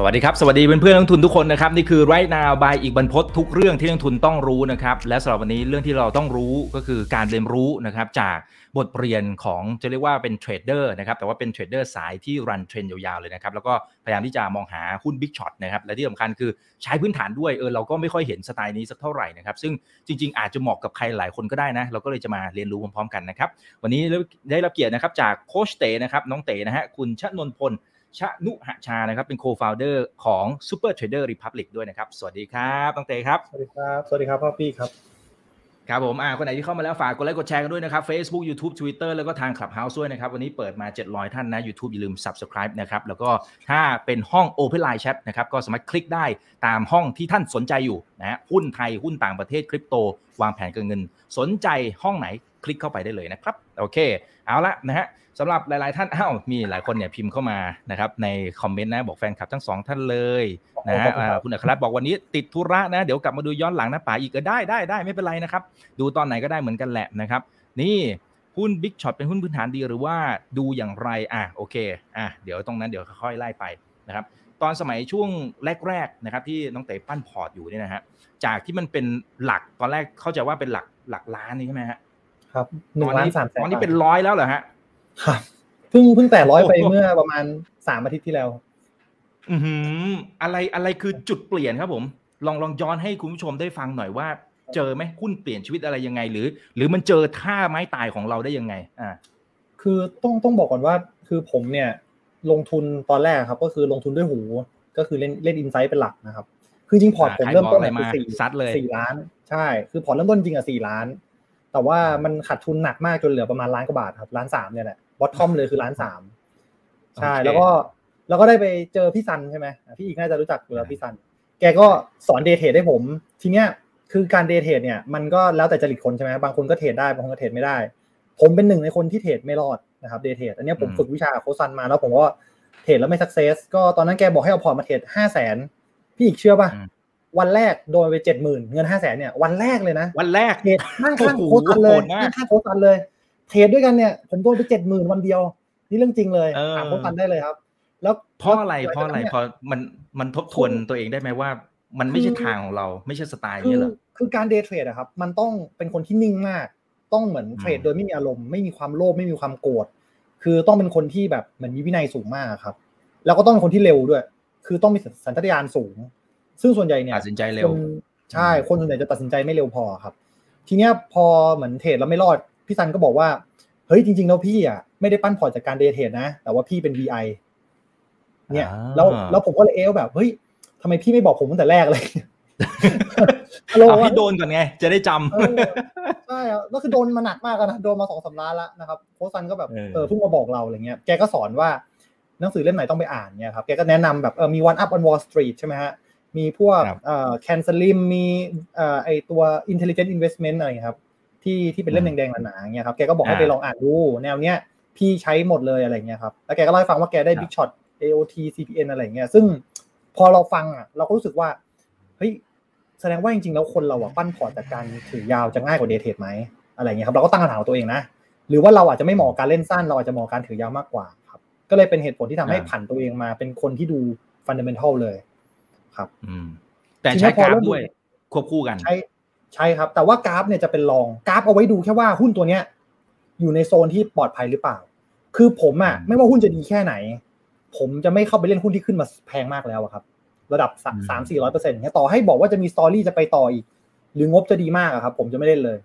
สวัสดีครับ สวัสดีเพื่อนเพื่อนนักลงทุนทุกคนนะครับ นี่คือ Right Now by อิกบรรพต ทุกเรื่องที่นักลงทุนต้องรู้นะครับ และสำหรับวันนี้เรื่องที่เราต้องรู้ก็คือการเรียนรู้นะครับจากบทเรียนของจะเรียกว่าเป็น trader นะครับแต่ว่าเป็น trader สายที่ run trend ยาวๆเลยนะครับแล้วก็พยายามที่จะมองหาหุ้น Big Shot นะครับและที่สำคัญคือใช้พื้นฐานด้วยเออเราก็ไม่ค่อยเห็นสไตล์นี้สักเท่าไหร่นะครับซึ่งจริง ๆ อาจจะเหมาะกับใครหลายคนก็ได้นะเราก็เลยจะมาเรียนรู้พร้อมๆกันนะครับวันนี้ได้รับเกียรตินะครับจากโคชเตนะครับน้องเตนะฮะคุณชนนพล ชนุหชานะครับเป็น co-founder ของ Super Trader Republic ด้วยนะครับ สวัสดีครับต้องเตครับ สวัสดีครับ สวัสดีครับพ่อพี่ครับครับผมอ่าคนไหนที่เข้ามาแล้วฝากกดไลค์กดแชร์กันด้วยนะครับ Facebook YouTube Twitter แล้วก็ทาง Clubhouse ด้วยนะครับ วันนี้เปิดมา 700 ท่านนะ YouTube อย่าลืม Subscribe นะครับ แล้วก็ถ้าเป็นห้อง Open Line Chat นะครับ ก็สามารถคลิกได้ตามห้องที่ท่านสนใจอยู่นะฮะหุ้นไทย หุ้นต่างประเทศคริปโต วางแผนการเงิน สนใจห้องไหนคลิกเข้าไปได้เลยนะครับ โอเค เอาละนะฮะ สำหรับหลาย ๆ ท่านอ้าวมีหลายคนเนี่ยพิมพ์เข้ามานะครับในคอมเมนต์นะบอกแฟนคลับทั้งสองท่านเลยนะฮะคุณอัครรัตน์บอกวันนี้ติดธุระนะ เดี๋ยวกลับมาดูย้อนหลังนะป๋าอีกก็ได้ได้ได้ไม่เป็นไรนะครับ ดูตอนไหนก็ได้เหมือนกันแหละนะครับ นี่หุ้นบิ๊กช็อตเป็นหุ้นพื้นฐานดีหรือว่าดูอย่างไรอะโอเคอะเดี๋ยวตรงนั้นเดี๋ยวค่อยไล่ไปนะครับตอนสมัยช่วงแรก ๆ นะครับ ที่น้องเต๋ปั้นพอร์ตอยู่เนี่ยนะฮะจากที่มันเป็นหลักตอนแรกเข้าใจว่าเป็นหลักหลักล้านนี่ใช่ไหมฮะครับหนึ่งล้านสามแสนตอนนี้เป็นร้อยแล้วเหรอฮะ ครับเพิ่งเพิ่งแต่ร้อยไปเมื่อประมาณสามอาทิตย์ที่แล้วอือหืออะไรอะไรคือจุดเปลี่ยนครับผม ลองลองย้อนให้คุณผู้ชมได้ฟังหน่อยว่า เจอไหมหุ้นเปลี่ยนชีวิตอะไรยังไง หรือ หรือมันเจอท่าไม้ตายของเราได้ยังไง อ่า คือต้องต้องบอกก่อนว่า คือผมเนี่ย ลงทุนตอนแรกครับ ก็คือลงทุนด้วยหู ก็คือเล่นเล่น inside เป็นหลักนะครับ คือจริงพอร์ตผมเริ่มต้นคือสี่ซัดเลยสี่ล้าน ใช่ คือพอร์ตเริ่มต้นจริงอะสี่ล้าน แต่ว่ามันขาดทุนหนักมากจนเหลือประมาณล้านกว่าบาทครับล้านสามเนี่ยแหละ bottom เลยคือล้านสามใช่แล้วก็แล้วก็ได้ไปเจอพี่ซันใช่ไหมพี่อิกน่าจะรู้จักอยู่แล้วพี่ซัน แกก็สอน day trade ให้ผม ทีเนี้ยคือการ day trade เนี่ยมันก็แล้วแต่จริตคนใช่ไหมบางคนก็เทรดได้บางคนก็เทรดไม่ได้ ผมเป็นหนึ่งในคนที่เทรดไม่รอดนะครับ day trade อันนี้ผมฝึกวิชาโค้ชซันมาแล้วผมก็เทรดแล้วไม่ success ก็ตอนนั้นแกบอกให้เอาพอร์ตมาเทรดห้าแสนพี่อิกเชื่อป่ะ วันแรกโดนไปเจ็ดหมื่นเงินห้าแสนเนี่ยวันแรกเลยนะ วันแรกเทรดนั่งข้างโค้ชซันเลยนั่งข้างโค้ชซันเลยเทรดด้วยกันเนี่ย ผมโดนไปเจ็ดหมื่นวันเดียว นี่เรื่องจริงเลยถามโค้ชซันได้เลยครับ แล้วเพราะอะไรเพราะอะไรพอมันมันทบทวนตัวเองได้ไหมว่า มันไม่ใช่ทางของเราไม่ใช่สไตล์นี้หรอคือการ day trade อะครับ มันต้องเป็นคนที่นิ่งมาก ต้องเหมือนเทรดโดยไม่มีอารมณ์ไม่มีความโลภไม่มีความโกรธคือต้องเป็นคนที่แบบเหมือนมีวินัยสูงมากครับ แล้วก็ต้องเป็นคนที่เร็วด้วย คือต้องมีสัญชาตญาณสูง ซึ่งส่วนใหญ่เนี่ยตัดสินใจเร็วใช่คนส่วนใหญ่จะตัดสินใจไม่เร็วพอครับ ทีเนี้ยพอเหมือนเทรดแล้วไม่รอดพี่ซันก็บอกว่าเฮ้ยจริง ๆ แล้วพี่อะไม่ได้ปั้นพอร์ตจากการ day trade นะ แต่ว่าพี่เป็น VI เนี่ย แล้วแล้วผมก็เลยเอลแบบเฮ้ยทำไมพี่ไม่บอกผมตั้งแต่แรกเลยเอาพี่โดนก่อนไง จะได้จำใช่ครับก็คือโดนมาหนักมากนะโดนมาสองสาล้านแล้วนะครับโค้ชซันก็แบบเออเพิ่งมาบอกเราอะไรเงี้ยแกก็สอนว่าหนังสือเล่มไหนต้องไปอ่านเนี่ยครับแกก็แนะนำแบบเออมี One Up on Wall Street ใช่ไหมฮะ มีพวกเอ่อแคนเซลิมมีเอ่อไอตัว intelligent investment อะไรครับ ที่ที่เป็นเล่มแดงๆหนาๆเงี้ยครับแกก็บอกให้ไปลองอ่านดูแนวเนี้ยพี่ใช้หมดเลยอะไรเงี้ยครับแล้วแกก็เล่าให้ฟังว่าแกได้ Big Shot AOT CPN อะไรเงี้ยซึ่งพอเราฟังอะเราก็รู้สึกว่าเฮ้ยแสดงว่าจริงๆแล้วคนเราอะปั้นพอร์ตจากการถือยาวจะง่ายกว่า day trade ไหมอะไรเงี้ยครับเราก็ตั้งคำถามตัวเองนะหรือว่าเราอาจจะไม่เหมาะการเล่นสั้น เราอาจจะเหมาะการถือยาวมากกว่าครับก็เลยเป็นเหตุผลที่ทำให้ผันตัวเองมาเป็นคนที่ดู fundamental เลย ครับ อืม แต่ใช้กราฟด้วย ควบคู่กัน ใช่ใช่ครับ แต่ว่ากราฟเนี่ยจะเป็นรองกราฟเอาไว้ดูแค่ว่าหุ้นตัวเนี้ย อยู่ในโซนที่ปลอดภัยหรือเปล่า คือผมอะ ไม่ว่าหุ้นจะดีแค่ไหน ผมจะไม่เข้าไปเล่นหุ้นที่ขึ้นมาแพงมากแล้วครับ ระดับสามสี่ร้อยเปอร์เซ็นต์เนี่ยต่อให้บอกว่าจะมี story จะไปต่ออีก หรืองบจะดีมากครับ ผมจะไม่เล่นเลย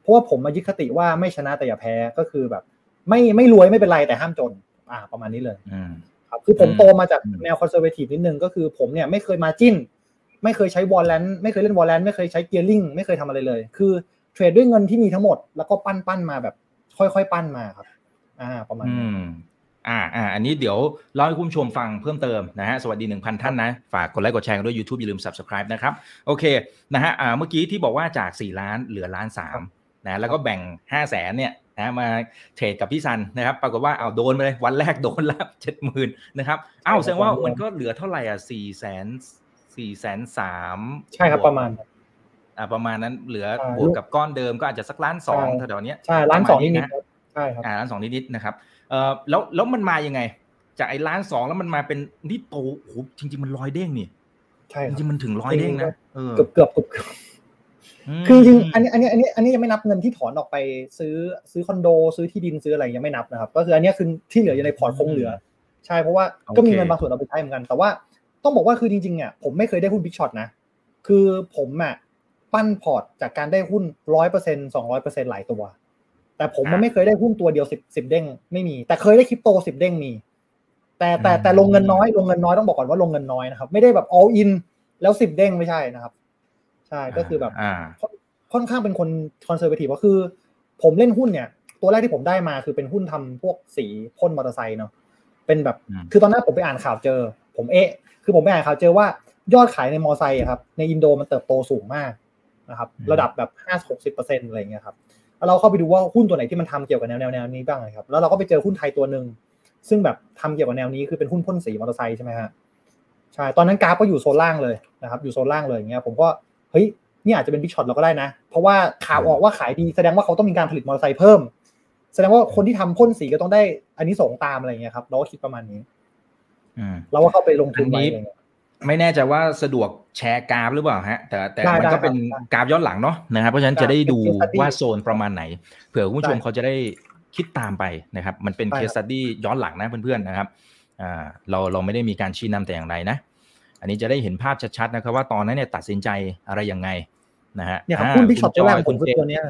เพราะว่าผมมายึดคติว่าไม่ชนะแต่อย่าแพ้ก็คือแบบ ไม่ไม่รวยไม่เป็นไรแต่ห้ามจน อ่า ประมาณนี้เลย ครับคือผมโตมาจากแนว conservative นิดนึงก็คือผมเนี่ยไม่เคย margin ไม่เคยใช้ warrant ไม่เคยเล่น warrant ไม่เคยใช้ gearing ไม่เคยทำอะไรเลย คือเทรดด้วยเงินที่มีทั้งหมดแล้วก็ปั้นปั้นมาแบบ ค่อยๆปั้นมาครับ อ่า ประมาณนี้อ่าอ่าอันนี้เดี๋ยวเล่าให้คุณผู้ชมฟังเพิ่มเติมนะฮะสวัสดี 1,000 ท่านนะ ฝากกดไลค์กดแชร์กันด้วย YouTube อย่าลืม Subscribe นะครับ โอเคนะฮะอ่าเมื่อกี้ที่บอกว่าจาก 4 ล้านเหลือล้าน3นะแล้วก็แบ่ง 5 0 0แสนเนี่ย นะมาเทรดกับพี่ซันนะครับ ปรากฏว่าเอาโดนไปเลยวันแรกโดนแล้วเจ็ดหมื่นนะครับอ้าวแสดงว่ามันก็เหลือเท่าไหร่อะสี่แสนสี่แสนสามใช่ครับประมาณอ่าประมาณนั้นเหลือบวกกับก้อนเดิมก็อาจจะสักล้านสองแถวๆนี้ยใช่ล้านสองนิดๆใช่ครับอ่าล้านสองนิดๆนะครับเอ่อแล้วแล้วมันมายังไง จากไอ้ล้านสองแล้วมันมาเป็นนี่โตโอ้โหจริง ๆ มันร้อยเด้งนี่ใช่จริงๆมันถึงร้อยเด้งนะเออเกือบเกือบเกือบ คือจริงอันนี้อันนี้อันนี้อันนี้ยังไม่นับเงินที่ถอนออกไปซื้อซื้อคอนโด ซื้อที่ดินซื้ออะไรยังไม่นับนะครับ ก็คืออันนี้คือที่เหลืออยู่ในพอร์ตคงเหลือ ใช่เพราะว่าก็มีเงินบางส่วนเอาไปใช้เหมือนกัน แต่ว่าต้องบอกว่าคือจริงๆอะผมไม่เคยได้หุ้น Big Shot นะ คือผมอะปั้นพอร์ตจากการได้หุ้นร้อยเปอร์เซ็นสองร้อยเปอร์เซ็นหลายตัว แต่ผมมันไม่เคยได้หุ้นตัวเดียวสิบสิบเด้งไม่มี แต่เคยได้คริปโตสิบเด้งมี แต่แต่แต่ลงเงินน้อยลงเงินน้อยต้องบอกก่อนว่าลงเงินน้อยนะครับไม่ได้แบบ all in แล้วสิบเด้งไม่ใช่นะครับใช่ก็คือแบบอ่าค่อนข้างเป็นคน conservative ก็คือ ผมเล่นหุ้นเนี่ย ตัวแรกที่ผมได้มาคือเป็นหุ้นทำพวกสีพ่นมอเตอร์ไซค์เนาะเป็นแบบอืมคือตอนนั้นผมไปอ่านข่าวเจอ ผมเอะคือผมไปอ่านข่าวเจอว่ายอดขายในมอเตอร์ไซค์อะครับในอินโดมันเติบโตสูงมากนะครับ ระดับแบบห้าหกสิบเปอร์เซ็นต์อะไรอย่างเงี้ยครับแล้วเราเข้าไปดูว่าหุ้นตัวไหนที่มันทำเกี่ยวกับแนวแนวแนวนี้บ้างนะครับ แล้วเราก็ไปเจอหุ้นไทยตัวหนึ่งซึ่งแบบทำเกี่ยวกับแนวนี้คือเป็นหุ้นพ่นสีมอเตอร์ไซค์ใช่ไหมฮะใช่ตอนนั้นกราฟก็อยู่โซนล่างเลยนะครับ อยู่โซนล่างเลยอย่างเงี้ยผมก็ เฮ้ยนี่อาจจะเป็น Big Shot เราก็ได้นะ เพราะว่าข่าวออกว่าขายดีแสดงว่าเขาต้องมีการผลิตมอเตอร์ไซค์เพิ่ม แสดงว่าคนที่ทำพ่นสีก็ต้องได้อันนี้ส่งส์ตามอะไรอย่างเงี้ยครับ เราก็คิดประมาณนี้อืมเราก็เข้าไปลงทุนอันไว้นี้อะไรเงี้ยไม่แน่ใจว่าสะดวกแชร์กราฟหรือเปล่าฮะ แต่แต่ได้มันก็ได้เป็นครับกราฟย้อนหลังเนาะนะครับเพราะฉะนั้นได้จะได้ดูเป็น case study ว่าโซนประมาณไหน เผื่อคุณผู้ชมได้เขาจะได้คิดตามไปนะครับ มันเป็นได้เคครับ study ย้อนหลังนะเพื่อนๆนะครับอ่าเราเราไม่ได้มีการชี้นำแต่อย่างใดนะ อันนี้จะได้เห็นภาพชัดๆนะครับว่าตอนนั้นเนี่ยตัดสินใจอะไรยังไงนะฮะเนี่ยครับหุ้น Big Shot คุณตัวแรกจของผมคือณเจตัวเนี้ย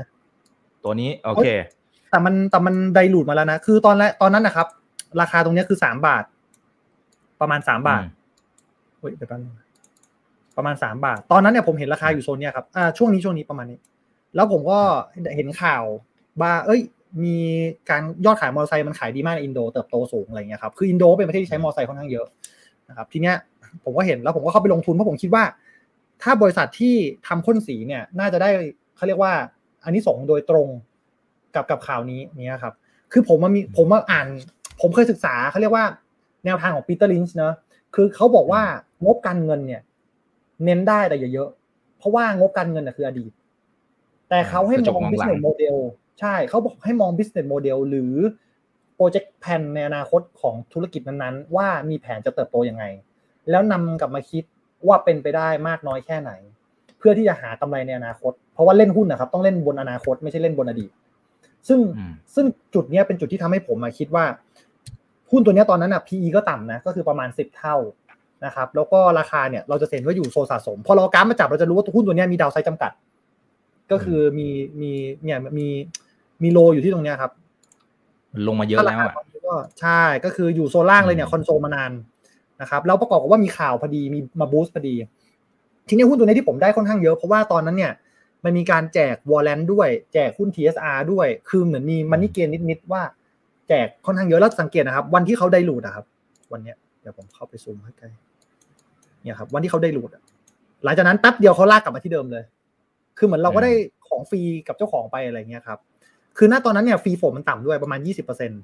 ตัวนี้โอเค แต่มันแต่มันไดรูดมาแล้วนะ คือตอนแรกตอนนั้นนะครับ ราคาตรงเนี้ยคือสามบาท ประมาณสามบาทอืมเฮ้ยเดี๋ยวแป๊บนึงประมาณสามบาท ตอนนั้นเนี่ยผมเห็นราคาอยู่โซนเนี้ยครับอ่าช่วงนี้ช่วงนี้ประมาณนี้ แล้วผมก็เห็นข่าวว่าเอ้ย มีการยอดขายมอเตอร์ไซค์มันขายดีมากในอินโดเติบโตสูงอะไรเงี้ยครับคืออินโดเป็นประเทศที่ใช้มอเตอร์ไซค์ค่อนข้างเยอะนะครับทีเนี้ย ผมก็เห็นแล้วผมก็เข้าไปลงทุนเพราะผมคิดว่า ถ้าบริษัทที่ทำพ่นสีเนี่ยน่าจะได้เขาเรียกว่าอันนี้ส่งส์โดยตรงกับกับข่าวนี้เนี่ยครับ คือผมมามีผมมาอ่าน ผมเคยศึกษาเขาเรียกว่าแนวทางของปีเตอร์ลินช์เนอะคือเขาบอกว่างบการเงินเนี่ย เน้นได้แต่อย่าเยอะ เพราะว่างบการเงินน่ะคืออดีต แต่เขาให้กระจมกองมองหลัง business model ใช่เขาบอกให้มอง business model หรือ project plan ในอนาคตของธุรกิจนั้นๆ ว่ามีแผนจะเติบโตยังไง แล้วนำกลับมาคิดว่าเป็นไปได้มากน้อยแค่ไหน เพื่อที่จะหากำไรในอนาคต เพราะว่าเล่นหุ้นนะครับ ต้องเล่นบนอนาคตไม่ใช่เล่นบนอดีต ซึ่งอืมซึ่งจุดเนี้ยเป็นจุดที่ทำให้ผมมาคิดว่าหุ้นตัวเนี้ยตอนนั้นอะ PE ก็ต่ำนะ ก็คือประมาณสิบเท่านะครับ แล้วก็ราคาเนี่ยเราจะเห็นว่าอยู่โซนสะสม พอเราเอากราฟมาจับเราจะรู้ว่าหุ้นตัวเนี้ยมีดาวไซด์จำกัด ก็คือมีมีเนี่ยมีมีโลอยู่ที่ตรงเนี้ยครับมันลงมาเยอะถ้าแล้วราอะคาตอนนี้ก็ใช่ก็คืออยู่โซนล่างเลยเนี่ยคอนโซลมานาน นะครับแล้วประกอบกับว่ามีข่าวพอดีมีมาบูสต์พอดี ทีนี้หุ้นตัวนี้ที่ผมได้ค่อนข้างเยอะ เพราะว่าตอนนั้นเนี่ยมันมีการแจกวอลเลนด้วย แจกหุ้น TSR ด้วย คือเหมือนมีมันนี่เกนนิดๆว่า แจกค่อนข้างเยอะแล้วสังเกตนะครับ วันที่เขาได้หลุดอะครับ วันเนี้ยเดี๋ยวผมเข้าไปซูมให้ใกล้เนี่ยครับ วันที่เขาได้หลุดหลังจากนั้นแป๊บเดียวเขาลากกลับมาที่เดิมเลย คือเหมือนเราก็ได้ของฟรีกับเจ้าของไปอะไรเงี้ยครับ คือณตอนนั้นเนี่ยฟรีโฟมมันต่ำด้วยประมาณยี่สิบเปอร์เซ็นต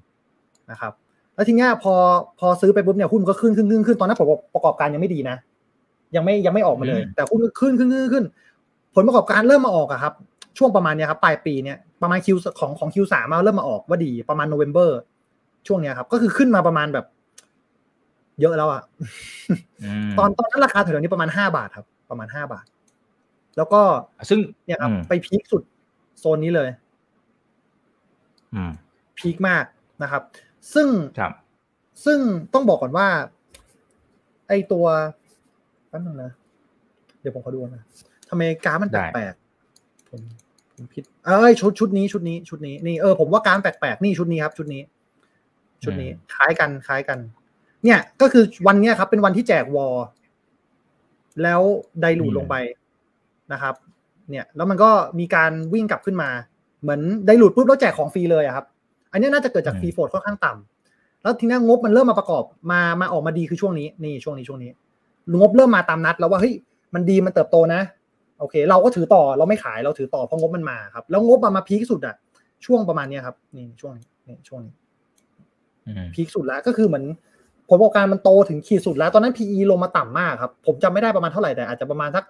นะครับ แล้วทีเนี้ยพอพอซื้อไปปุ๊บเนี่ยหุ้นก็ขึ้นขึ้นขึ้นขึ้นตอนนั้นผมประกอบการยังไม่ดีนะ ยังไม่ยังไม่ออกมาเลยอืมแต่หุ้นก็ขึ้นขึ้นขึ้นขึ้น ผลประกอบการเริ่มมาออกอะครับ ช่วงประมาณเนี้ยครับปลายปีเนี่ยประมาณคิวของของคิวสามมาเริ่มมาออกว่าดีประมาณโนเวม ber ช่วงเนี้ยครับ ก็คือขึ้นมาประมาณแบบ เยอะแล้วอะมตอนตอนนั้นราคาแถวๆนี้ประมาณห้าบาทครับ ประมาณห้าบาท แล้วก็ซึ่งเนี่ยครับอืมไปพีคสุดโซนนี้เลยอืมพีคมากนะครับ ซึ่งครับซึ่งต้องบอกก่อนว่า ไอตัวแป๊บนึงนะ เดี๋ยวผมขอดูนะทำไมกราฟมันได้แปลกๆผมผมผิด เอ้ยชุดชุดนี้ชุดนี้ชุดนี้นี่เออผมว่ากราฟแปลกๆนี่ชุดนี้ครับ ชุดนี้ ชุดนี้คล้ายกันคล้ายกัน เนี่ยก็คือวันเนี้ยครับ เป็นวันที่แจกวอลแล้วไดรูดลงไปนะครับ เนี่ย แล้วมันก็มีการวิ่งกลับขึ้นมา เหมือนไดรูดปุ๊บแล้วแจกของฟรีเลยอะครับ อันนี้น่าจะเกิดจากอืมฟรีโฟดค่อนข้างต่ำแล้วทีนี้งบมันเริ่มมาประกอบมามาออกมาดีคือช่วงนี้นี่ช่วงนี้ช่วงนี้งบเริ่มมาตามนัด แล้วว่าเฮ้ยมันดีมันเติบโตนะ โอเค เราก็ถือต่อเราไม่ขายเราถือต่อเพราะงบมันมาครับ แล้วงบมันมาพีคสุดอะช่วงประมาณเนี้ยครับนี่ช่วงนี้นี่ช่วงนี้อืมพีคสุดแล้วก็คือเหมือนผลประกอบการมันโตถึงขีดสุดแล้ว ตอนนั้น PE ลงมาต่ำมากครับ ผมจำไม่ได้ประมาณเท่าไหร่แต่อาจจะประมาณสัก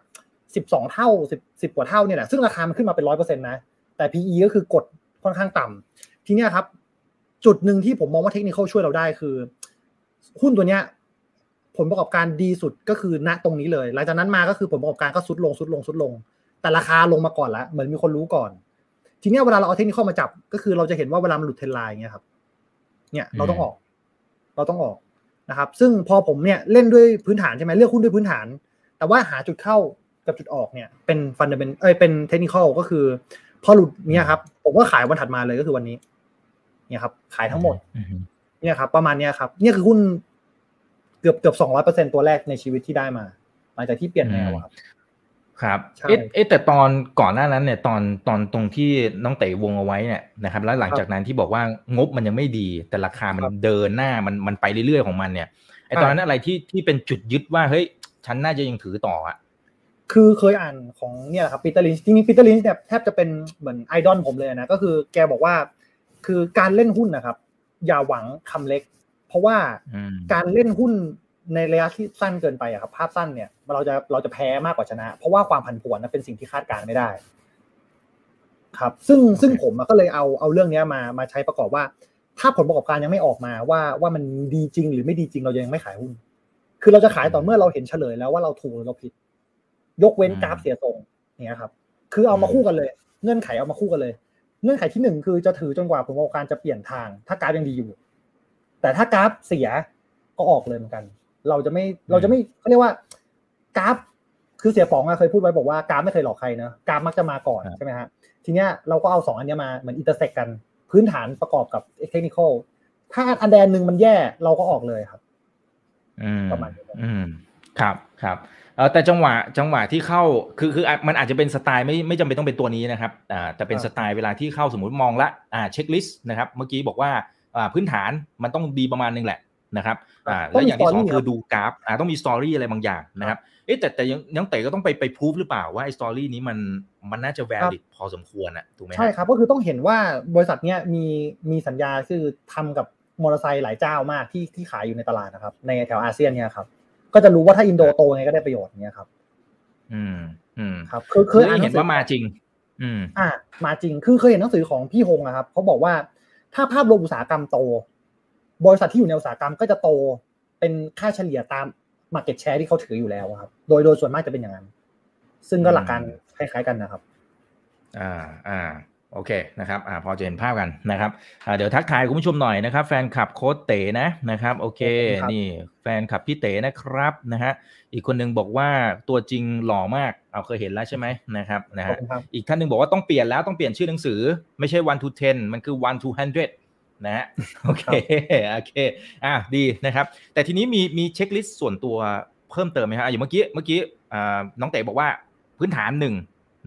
สิบสองเท่าสิบสิบกว่าเท่าเนี่ยแหละซึ่งราคามันขึ้นมาเป็นร้อยเปอร์เซ็นต์นะ แต่ PE ก็คือกดค่อนข้างต่ำ ทีเนี้ยครับ จุดหนึ่งที่ผมมองว่าเทคนิคช่วยเราได้คือ หุ้นตัวเนี้ย ผลประกอบการดีสุดก็คือณตรงนี้เลย หลังจากนั้นมาก็คือผลประกอบการก็สุดลงสุดลงสุดลง แต่ราคาลงมาก่อนแล้วเหมือนมีคนรู้ก่อน ทีเนี้ยเวลาเราเอาเทคนิคมาจับ ก็คือเราจะเห็นว่าเวลามันหลุดเทรนไลน์เงี้ยครับ เนี่ยเราต้องออก เราต้องออกนะครับ ซึ่งพอผมเนี่ยเล่นด้วยพื้นฐานใช่ไหมเลือกหุ้นด้วยพื้นฐาน แต่ว่าหาจุดเข้ากับจุดออกเนี่ยเป็นฟันเดเมนเอ้ยเป็นเทคนิคก็คือ พอหลุดเนี่ยครับ ผมก็ขายวันถัดมาเลยก็คือวันนี้ เนี่ยครับ ขายทั้งหมดเนี่ยครับ ประมาณเนี้ยครับ เนี่ยคือหุ้นเกือบเกือบสองร้อยเปอร์เซ็นตัวแรกในชีวิตที่ได้มา หลังจากที่เปลี่ยนแนวครับครับเอ๊ะเอ๊ะแต่ตอนก่อนหน้านั้นเนี่ยตอนตอนตรงที่น้องเต๋วงเอาไว้เนี่ยนะครับ แล้วหลังจากนั้นที่บอกว่างบมันยังไม่ดี แต่ราคามันเดินหน้ามันมันไปเรื่อยๆของมันเนี่ยไอตอนนั้นอะไรที่ที่เป็นจุดยึดว่าเฮ้ยฉันน่าจะยังถือต่ออะคือเคยอ่านของเนี่ยแหละครับปีเตอร์ลินช์จริงๆปีเตอร์ลินช์เนี่ยแทบจะเป็นเหมือนไอดอลผมเลยนะก็คือแกบอกว่า คือการเล่นหุ้นนะครับ อย่าหวังคำเล็ก เพราะว่าการเล่นหุ้นในระยะที่สั้นเกินไปอะครับ ภาพสั้นเนี่ยเราจะเราจะแพ้มากกว่าชนะ เพราะว่าความผันผวนนั้นเป็นสิ่งที่คาดการไม่ได้ ครับ ซึ่งซึ่งผมก็เลยเอาเอาเรื่องนี้มามาใช้ประกอบว่า ถ้าผลประกอบการยังไม่ออกมาว่าว่ามันดีจริงหรือไม่ดีจริงเรายังไม่ขายหุ้น คือเราจะขายต่อเมื่อเราเห็นเฉลยแล้วว่าเราถูกหรือเราผิด ยกเว้นกราฟเสียทรงเนี่ยครับ คือเอามาคู่กันเลย เงื่อนไขเอามาคู่กันเลย เงื่อนไขที่หนึ่งคือจะถือจนกว่าผลประกอบการจะเปลี่ยนทาง ถ้ากราฟยังดีอยู่ แต่ถ้ากราฟเสียก็ออกเลยเหมือนกัน เราจะไม่เราจะไม่เขาเรียกว่ากราฟคือเสี่ยป๋องเคยพูดไว้บอกว่ากราฟไม่เคยหลอกใครนะกราฟมักจะมาก่อนใช่ไหมฮะทีเนี้ยเราก็เอาสองอันนี้มาเหมือน intersect กัน พื้นฐานประกอบกับเทคนิคถ้าอันใดอันหนึ่งมันแย่เราก็ออกเลยครับประมาณนี้อืมครับครับ เออแต่จังหวะจังหวะที่เข้าคือคือมันอาจจะเป็นสไตล์ไม่ไม่จำเป็นต้องเป็นตัวนี้นะครับอ่าแต่เป็นสไตล์เวลาที่เข้าสมมติมองละอ่า checklist นะครับเมื่อกี้บอกว่าอ่าพื้นฐานมันต้องดีประมาณนึงแหละนะครับอ่าแล้วอย่างที่สองคือดูกราฟอ่าต้องมี story อะไรบางอย่างนะครับเอ๊ะแต่แต่ยังยังเตะก็ต้องไปไปพูฟหรือเปล่าว่าไอ้ story นี้มันมันน่าจะ valid พอสมควรอะถูกไหมใช่ครับก็คือต้องเห็นว่าบริษัทเนี้ยมีมีสัญญาคือทำกับมอเตอร์ไซค์หลายเจ้ามากที่ที่ขายอยู่ในตลาดนะครับในแถวอาเซียนเนี่ยครับ ก็จะรู้ว่าถ้าอินโดโตไงก็ได้ประโยชน์เนี้ยครับ อืม อืมครับคือเคยเห็นว่ามาจริง อืม อ่า มาจริงคือเคยเห็นหนังสือของพี่ฮงนะครับเขาบอกว่าถ้าภาพรวมอุตสาหกรรมโต บริษัทที่อยู่ในอุตสาหกรรมก็จะโตเป็นค่าเฉลี่ยตาม Market Share ที่เขาถืออยู่แล้วครับ โดยโดยส่วนมากจะเป็นอย่างนั้น ซึ่งก็หลักการคล้ายๆกันนะครับ อ่า อ่า โอเคนะครับอ่าพอจะเห็นภาพกันนะครับอ่าเดี๋ยวทักทายคุณผู้ชมหน่อยนะครับ แฟนคลับโค้ดเต๋นะนะครับ โอเค นี่แฟนคลับพี่เต๋นะครับนะฮะอีกคนนึงบอกว่าตัวจริงหล่อมากเอาเคยเห็นแล้วใช่ไหมนะครับนะฮะอีกท่านหนึ่งบอกว่าต้องเปลี่ยนแล้วต้องเปลี่ยนชื่อหนังสือ ไม่ใช่ one to ten มันคือ one to hundred นะฮะโอเคโอเคอะดีนะครับ แต่ทีนี้มีมีเช็คลิสต์ส่วนตัวเพิ่มเติมไหมครับอย่างเมื่อกี้เมื่อกี้น้องเต๋บอกว่าพื้นฐานหนึ่ง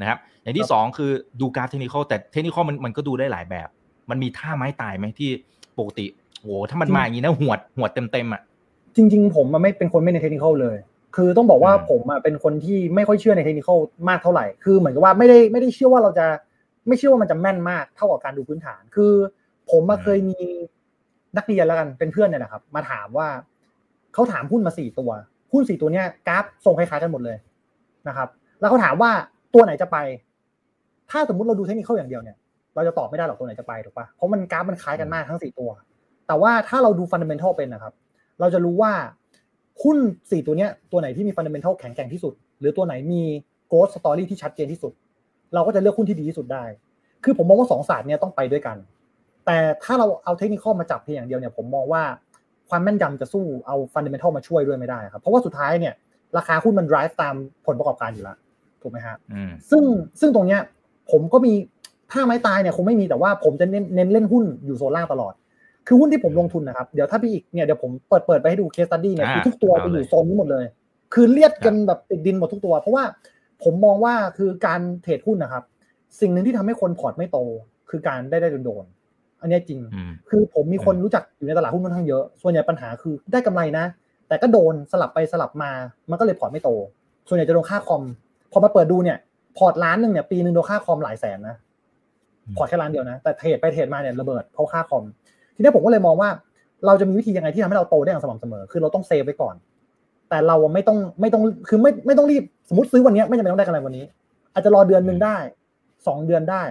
นะครับ อย่างที่สองคือดูการเทคนิคแต่เทคนิคมันมันก็ดูได้หลายแบบ มันมีท่าไม้ตายไหมที่ปกติโอ้ถ้ามันมาอย่างนี้นะหวดหวดเต็มเต็มอะจริง ๆ ผมมันไม่เป็นคนไม่ในเทคนิคเลย คือต้องบอกว่าผมอะเป็นคนที่ไม่ค่อยเชื่อในเทคนิคมากเท่าไหร่คือเหมือนกับว่าไม่ได้ไม่ได้เชื่อว่าเราจะไม่เชื่อว่ามันจะแม่นมากเท่ากับการดูพื้นฐาน คือ ผมมาเคยมีนักเรียนแล้วกันเป็นเพื่อนเนี่ยนะครับ มาถามว่าเขาถามหุ้นมาสี่ตัวหุ้นสี่ตัวเนี้ยกราฟทรงคล้ายๆกันหมดเลยนะครับ แล้วเขาถามว่า ตัวไหนจะไป ถ้าสมมุติเราดูเทคนิคเข้าอย่างเดียวเนี่ย เราจะตอบไม่ได้หรอกตัวไหนจะไปถูกปะเพราะมันกราฟมันคล้ายกันมากทั้งสี่ตัว แต่ว่าถ้าเราดู fundamental เป็นนะครับ เราจะรู้ว่าหุ้นสี่ตัวเนี้ยตัวไหนที่มี fundamental แข็งแกร่งที่สุด หรือตัวไหนมี growth story ที่ชัดเจนที่สุด เราก็จะเลือกหุ้นที่ดีที่สุดได้ คือผมมองว่าสองศาสตร์เนี้ยต้องไปด้วยกัน แต่ถ้าเราเอาเทคนิคมาจับเพียงอย่างเดียวเนี่ย ผมมองว่าความแม่นยำจะสู้เอา fundamental มาช่วยด้วยไม่ได้ครับ เพราะว่าสุดท้ายเนี่ยราคาหุ้นมัน drive ตามผลประกอบการอยู่แล้ว ถูกไหมฮะซึ่งซึ่งตรงเนี้ยผมก็มีถ้าไม้ตายเนี่ยคงไม่มีแต่ว่าผมจะเน้นเน้นเล่นหุ้นอยู่โซนล่างตลอด คือหุ้นที่ผมลงทุนนะครับ เดี๋ยวถ้าพี่อีกเนี่ยเดี๋ยวผมเปิดเปิดไปให้ดู case study เนี่ยคือทุกตัวจะอยู่โซนนี้หมดเลย คือเลียดกันแบบติดดินหมดทุกตัว เพราะว่าผมมองว่าคือการเทรดหุ้นนะครับ สิ่งหนึ่งที่ทำให้คนพอร์ตไม่โต คือการได้ได้โดนอันนี้จริง คือผมมีคนรู้จักอยู่ในตลาดหุ้นค่อนข้างเยอะ ส่วนใหญ่ปัญหาคือได้กำไรนะ แต่ก็โดนสลับไปสลับมา มันก็เลยพอร์ตไม่โต ส่วนใหญ่จะโดนค่าคอม พอมาเปิดดูเนี่ย พอร์ตล้านหนึ่งเนี่ยปีหนึ่งโดนค่าคอมหลายแสนนะพอร์ตแค่ล้านเดียวนะ แต่เทรดไปเทรดมาเนี่ยระเบิดเพราะค่าคอม ทีนี้ผมก็เลยมองว่า เราจะมีวิธียังไงที่ทำให้เราโตได้อย่างสม่ำเสมอ คือเราต้อง safe ไว้ก่อน แต่เราไม่ต้องไม่ต้องคือไม่ไม่ต้องรีบสมมติซื้อวันนี้ไม่จำเป็นต้องได้กำไรวันนี้ อาจจะรอเดือนหนึ่งได้สองเดือนได้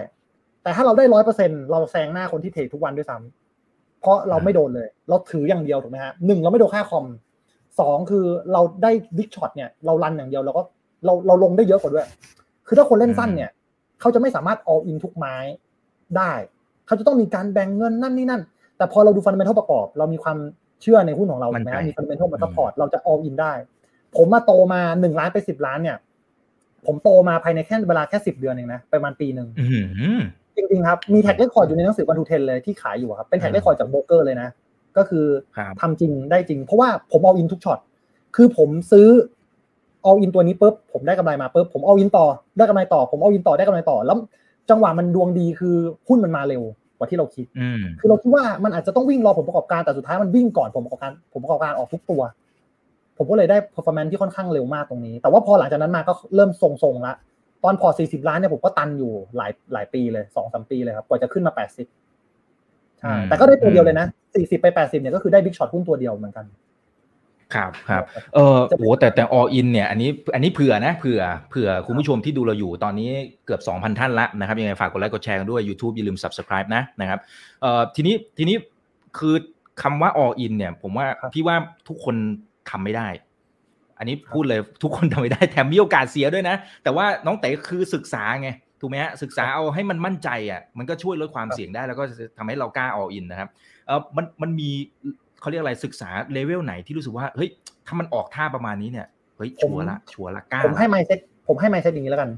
แต่ถ้าเราได้ร้อยเปอร์เซ็นต์เราแซงหน้าคนที่ trade ทุกวันด้วยซ้ำเพราะเราไม่โดนเลย เราถืออย่างเดียวถูกไหมฮะหนึ่งเราไม่โดนค่าคอมสองคือเราได้ big shot เนี่ยเรา run อย่างเดียวเราก็ เราเราลงได้เยอะกว่าด้วย คือถ้าคนเล่นสั้นเนี่ย เขาจะไม่สามารถ all in ทุกไม้ได้ เขาจะต้องมีการแบ่งเงินนั่นนี่นั่น แต่พอเราดู fundamental ประกอบ เรามีความเชื่อในหุ้นของเราถูกไหมมี fundamental มา support เราจะ all in ได้ ผมมาโตมาหนึ่งล้านไปสิบล้านเนี่ย ผมโตมาภายในแค่เวลาแค่สิบเดือนเองนะ ประมาณปีหนึ่งจริงๆครับ มี track record อยู่ในหนังสือ One to Ten เลยที่ขายอยู่ครับ เป็น track record จากโบรกเกอร์เลยนะ ก็คือทำจริงได้จริง เพราะว่าผม all in ทุกช็อต คือผมซื้อ all in ตัวนี้ปุ๊บผมได้กำไรมาปุ๊บผม all in ต่อได้กำไรต่อ ผม all in ต่อได้กำไรต่อ แล้วจังหวะมันดวงดีคือหุ้นมันมาเร็วกว่าที่เราคิดคือเราคิดว่ามันอาจจะต้องวิ่งรอผลประกอบการแต่สุดท้ายมันวิ่งก่อนผลประกอบการผลประกอบการออกทุกตัว ผมก็เลยได้ performance ที่ค่อนข้างเร็วมากตรงนี้ แต่ว่าพอหลังจากนั้นมาก็เริ่มทรงๆละตอนพอ 40 ล้านเนี่ยผมก็ตันอยู่หลายหลายปีเลยสองสามปีเลยครับกว่าจะขึ้นมา 80ใช่แต่ก็ได้ตัวเดียวเลยนะ40ไป80เนี่ยก็คือได้บิ๊กช็อตหุ้นตัวเดียวเหมือนกัน ครับครับเออโอ้แต่แต่ all in เนี่ยอันนี้อันนี้เผื่อนะเผื่อเผื่อคุณผู้ชมที่ดูเราอยู่ตอนนี้เกือบ 2,000 ท่านละนะครับยังไงฝากกดไลค์กดแชร์กันด้วย YouTube อย่าลืม subscribe นะนะครับเอ่อทีนี้ทีนี้คือคำว่า all in เนี่ยผมว่าพี่ว่าทุกคนทำไม่ได้ อันนี้พูดเลยทุกคนทำไม่ได้แถมมีโอกาสเสียด้วยนะ แต่ว่าน้องเต๋คือศึกษาไง ถูกไหมฮะศึกษาเอาให้มันมั่นใจอะมันก็ช่วยลดความเสี่ยงได้แล้วก็ทำให้เรากล้า all in นะครับเออมันมันมีเขาเรียกอะไรศึกษาเลเวลไหนที่รู้สึกว่าเฮ้ยถ้ามันออกท่าประมาณนี้เนี่ยเฮ้ยชัวร์ละชัวร์ละกล้าผมให้ไมเซ็ตผมให้ไมเซ็ตอย่างนี้แล้วกัน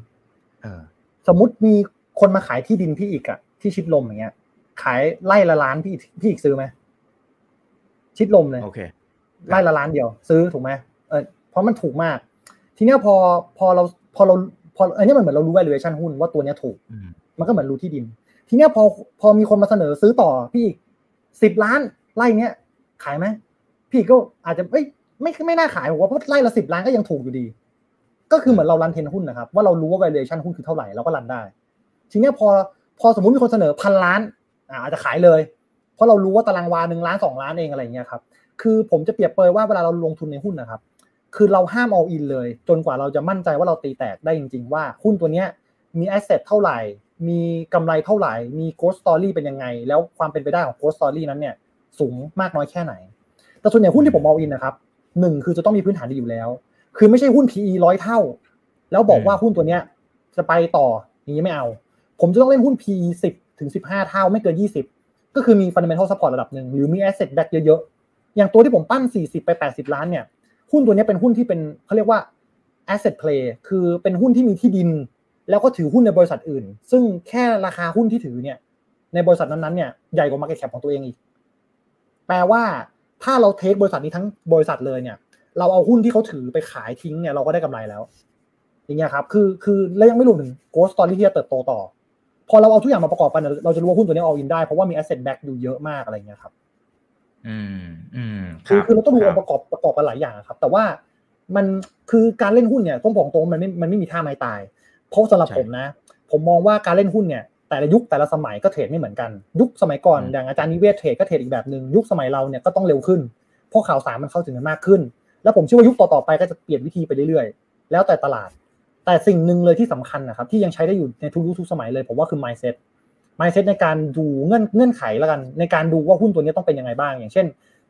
เออ สมมติมีคนมาขายที่ดินพี่อีกอะที่ชิดลมอย่างเงี้ย ขายไร่ละล้านพี่พี่อีกซื้อไหมชิดลมเลยโอเคไร่ละล้านเดียว ซื้อถูกไหมเออเพราะมันถูกมาก ทีเนี้ยพอพอเราพอเรา พออันนี้มันเหมือนเรารู้ valuation หุ้นว่าตัวเนี้ยถูก มันก็เหมือนรู้ที่ดิน ทีเนี้ยพอพอมีคนมาเสนอซื้อต่อพี่อีกสิบล้านไร่เนี้ยขายไหมพี่ก็อาจจะเอ้ยไม่ไม่น่าขายผมว่าเพราะไร่ละสิบล้านก็ยังถูกอยู่ดี ก็คือเหมือนเรารันเทนหุ้นนะครับ ว่าเรารู้ว่า valuation หุ้นคือเท่าไหร่เราก็รันได้ ทีเนี้ยพอพอสมมุติมีคนเสนอพันล้านอาจจะขายเลย เพราะเรารู้ว่าตารางวาหนึ่งล้านสองล้านเองอะไรเงี้ยครับคือผมจะเปรียบเปยว่าเวลาเราลงทุนในหุ้นนะครับ คือเราห้าม all in เลย จนกว่าเราจะมั่นใจว่าเราตีแตกได้จริง ๆ ว่าหุ้นตัวเนี้ยมี asset เท่าไหร่ มีกำไรเท่าไหร่ มี growth story เป็นยังไง แล้วความเป็นไปได้ของ growth story นั้นเนี่ยสูงมากน้อยแค่ไหน แต่ส่วนใหญ่หุ้นที่ผม all in นนะครับหนึ่งคือจะต้องมีพื้นฐานดีอยู่แล้ว คือไม่ใช่หุ้น PE ร้อยเท่า แล้วบอกว่าหุ้นตัวเนี้ยจะไปต่อนี้ไม่เอา ผมจะต้องเล่นหุ้น PE สิบถึงสิบห้าเท่าไม่เกินยี่สิบก็คือมี fundamental support ระดับหนึ่งหรือมี asset back เยอะๆ อย่างตัวที่ผมปั้นสี่สิบไปแปดสิบล้านเนี่ย หุ้นตัวนี้เป็นหุ้นที่เป็นเขาเรียกว่า asset play คือเป็นหุ้นที่มีที่ดิน แล้วก็ถือหุ้นในบริษัทอื่น ซึ่งแค่ราคาหุ้นที่ถือเนี่ย ในบริษัทนั้นๆเนี่ยใหญ่กว่า market cap ของตัวเองอีก แปลว่าถ้าเราเทคบริษัทนี้ทั้งบริษัทเลยเนี่ย เราเอาหุ้นที่เขาถือไปขายทิ้งเนี่ยเราก็ได้กำไรแล้ว อย่างเงี้ยครับ คือคือแล้วยังไม่รวมถึง growth story ที่จะเติบโตต่อ พอเราเอาทุกอย่างมาประกอบกันเราจะรู้ว่าหุ้นตัวนี้ all in ได้เพราะว่ามี asset back อยู่เยอะมากอะไรเงี้ยครับ อืมอืมคือคือเราต้องดูองค์ประกอบประกอบกันหลายอย่างครับ แต่ว่ามันคือการเล่นหุ้นเนี่ยต้องบอกตรงมันไม่มันไม่มีท่าไม้ตาย เพราะสำหรับผมนะ ผมมองว่าการเล่นหุ้นเนี่ยแต่ละยุคแต่ละสมัยก็เทรดไม่เหมือนกัน ยุคสมัยก่อนอย่างอาจารย์นิเวศเทรดก็เทรดอีกแบบหนึ่งยุคสมัยเราเนี่ยก็ต้องเร็วขึ้นเพราะข่าวสารมันเข้าถึงกันมากขึ้น แล้วผมเชื่อว่ายุคต่อๆไปก็จะเปลี่ยนวิธีไปเรื่อยๆ แล้วแต่ตลาด แต่สิ่งหนึ่งเลยที่สำคัญนะครับที่ยังใช้ได้อยู่ในทุกยุคทุกสมัยเลยผมว่าคือ mindset mindset ในการดูเงื่อนเงื่อนไขแล้วกัน ในการดูว่าหุ้นตัวนี้ต้องเป็นยังไงบ้าง อย่างเช่น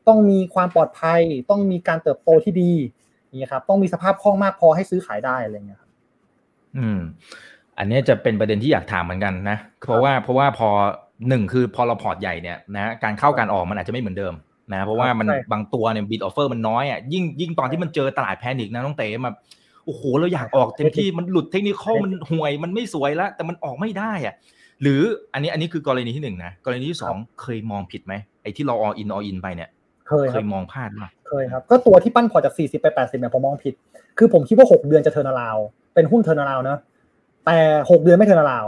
ต้องมีความปลอดภัย ต้องมีการเติบโตที่ดีนี่ครับ ต้องมีสภาพคล่องมากพอให้ซื้อขายได้อะไรเงี้ยครับอืม อันนี้จะเป็นประเด็นที่อยากถามเหมือนกันนะ เพราะว่าเพราะว่าพอหนึ่งคือพอเราพอร์ตใหญ่เนี่ยนะการเข้าการออกมันอาจจะไม่เหมือนเดิมนะเพราะว่ามันบางตัวเนี่ย bid offer มันน้อยอะยิ่งยิ่งตอนที่มันเจอตลาด panic นะน้องเต๋มาโอ้โหเราอยากออกเต็มที่มันหลุดเทคนิคมันห่วยมันไม่สวยแล้วแต่มันออกไม่ได้อะ หรืออันนี้อันนี้คือกรณีที่หนึ่งนะกรณีที่สองเคยมองผิดไหมไอ้ที่เราออินออินไปเนี่ยเคยเคยมองพลาดป่ะเคยครับ ก็ตัวที่ปั้นพอร์ตจาก 40 ไป 80เนี่ยผมมองผิด คือผมคิดว่า 6 เดือนจะ turnaround เป็นหุ้น turnaround เนะแต่ 6 เดือนไม่ turnaround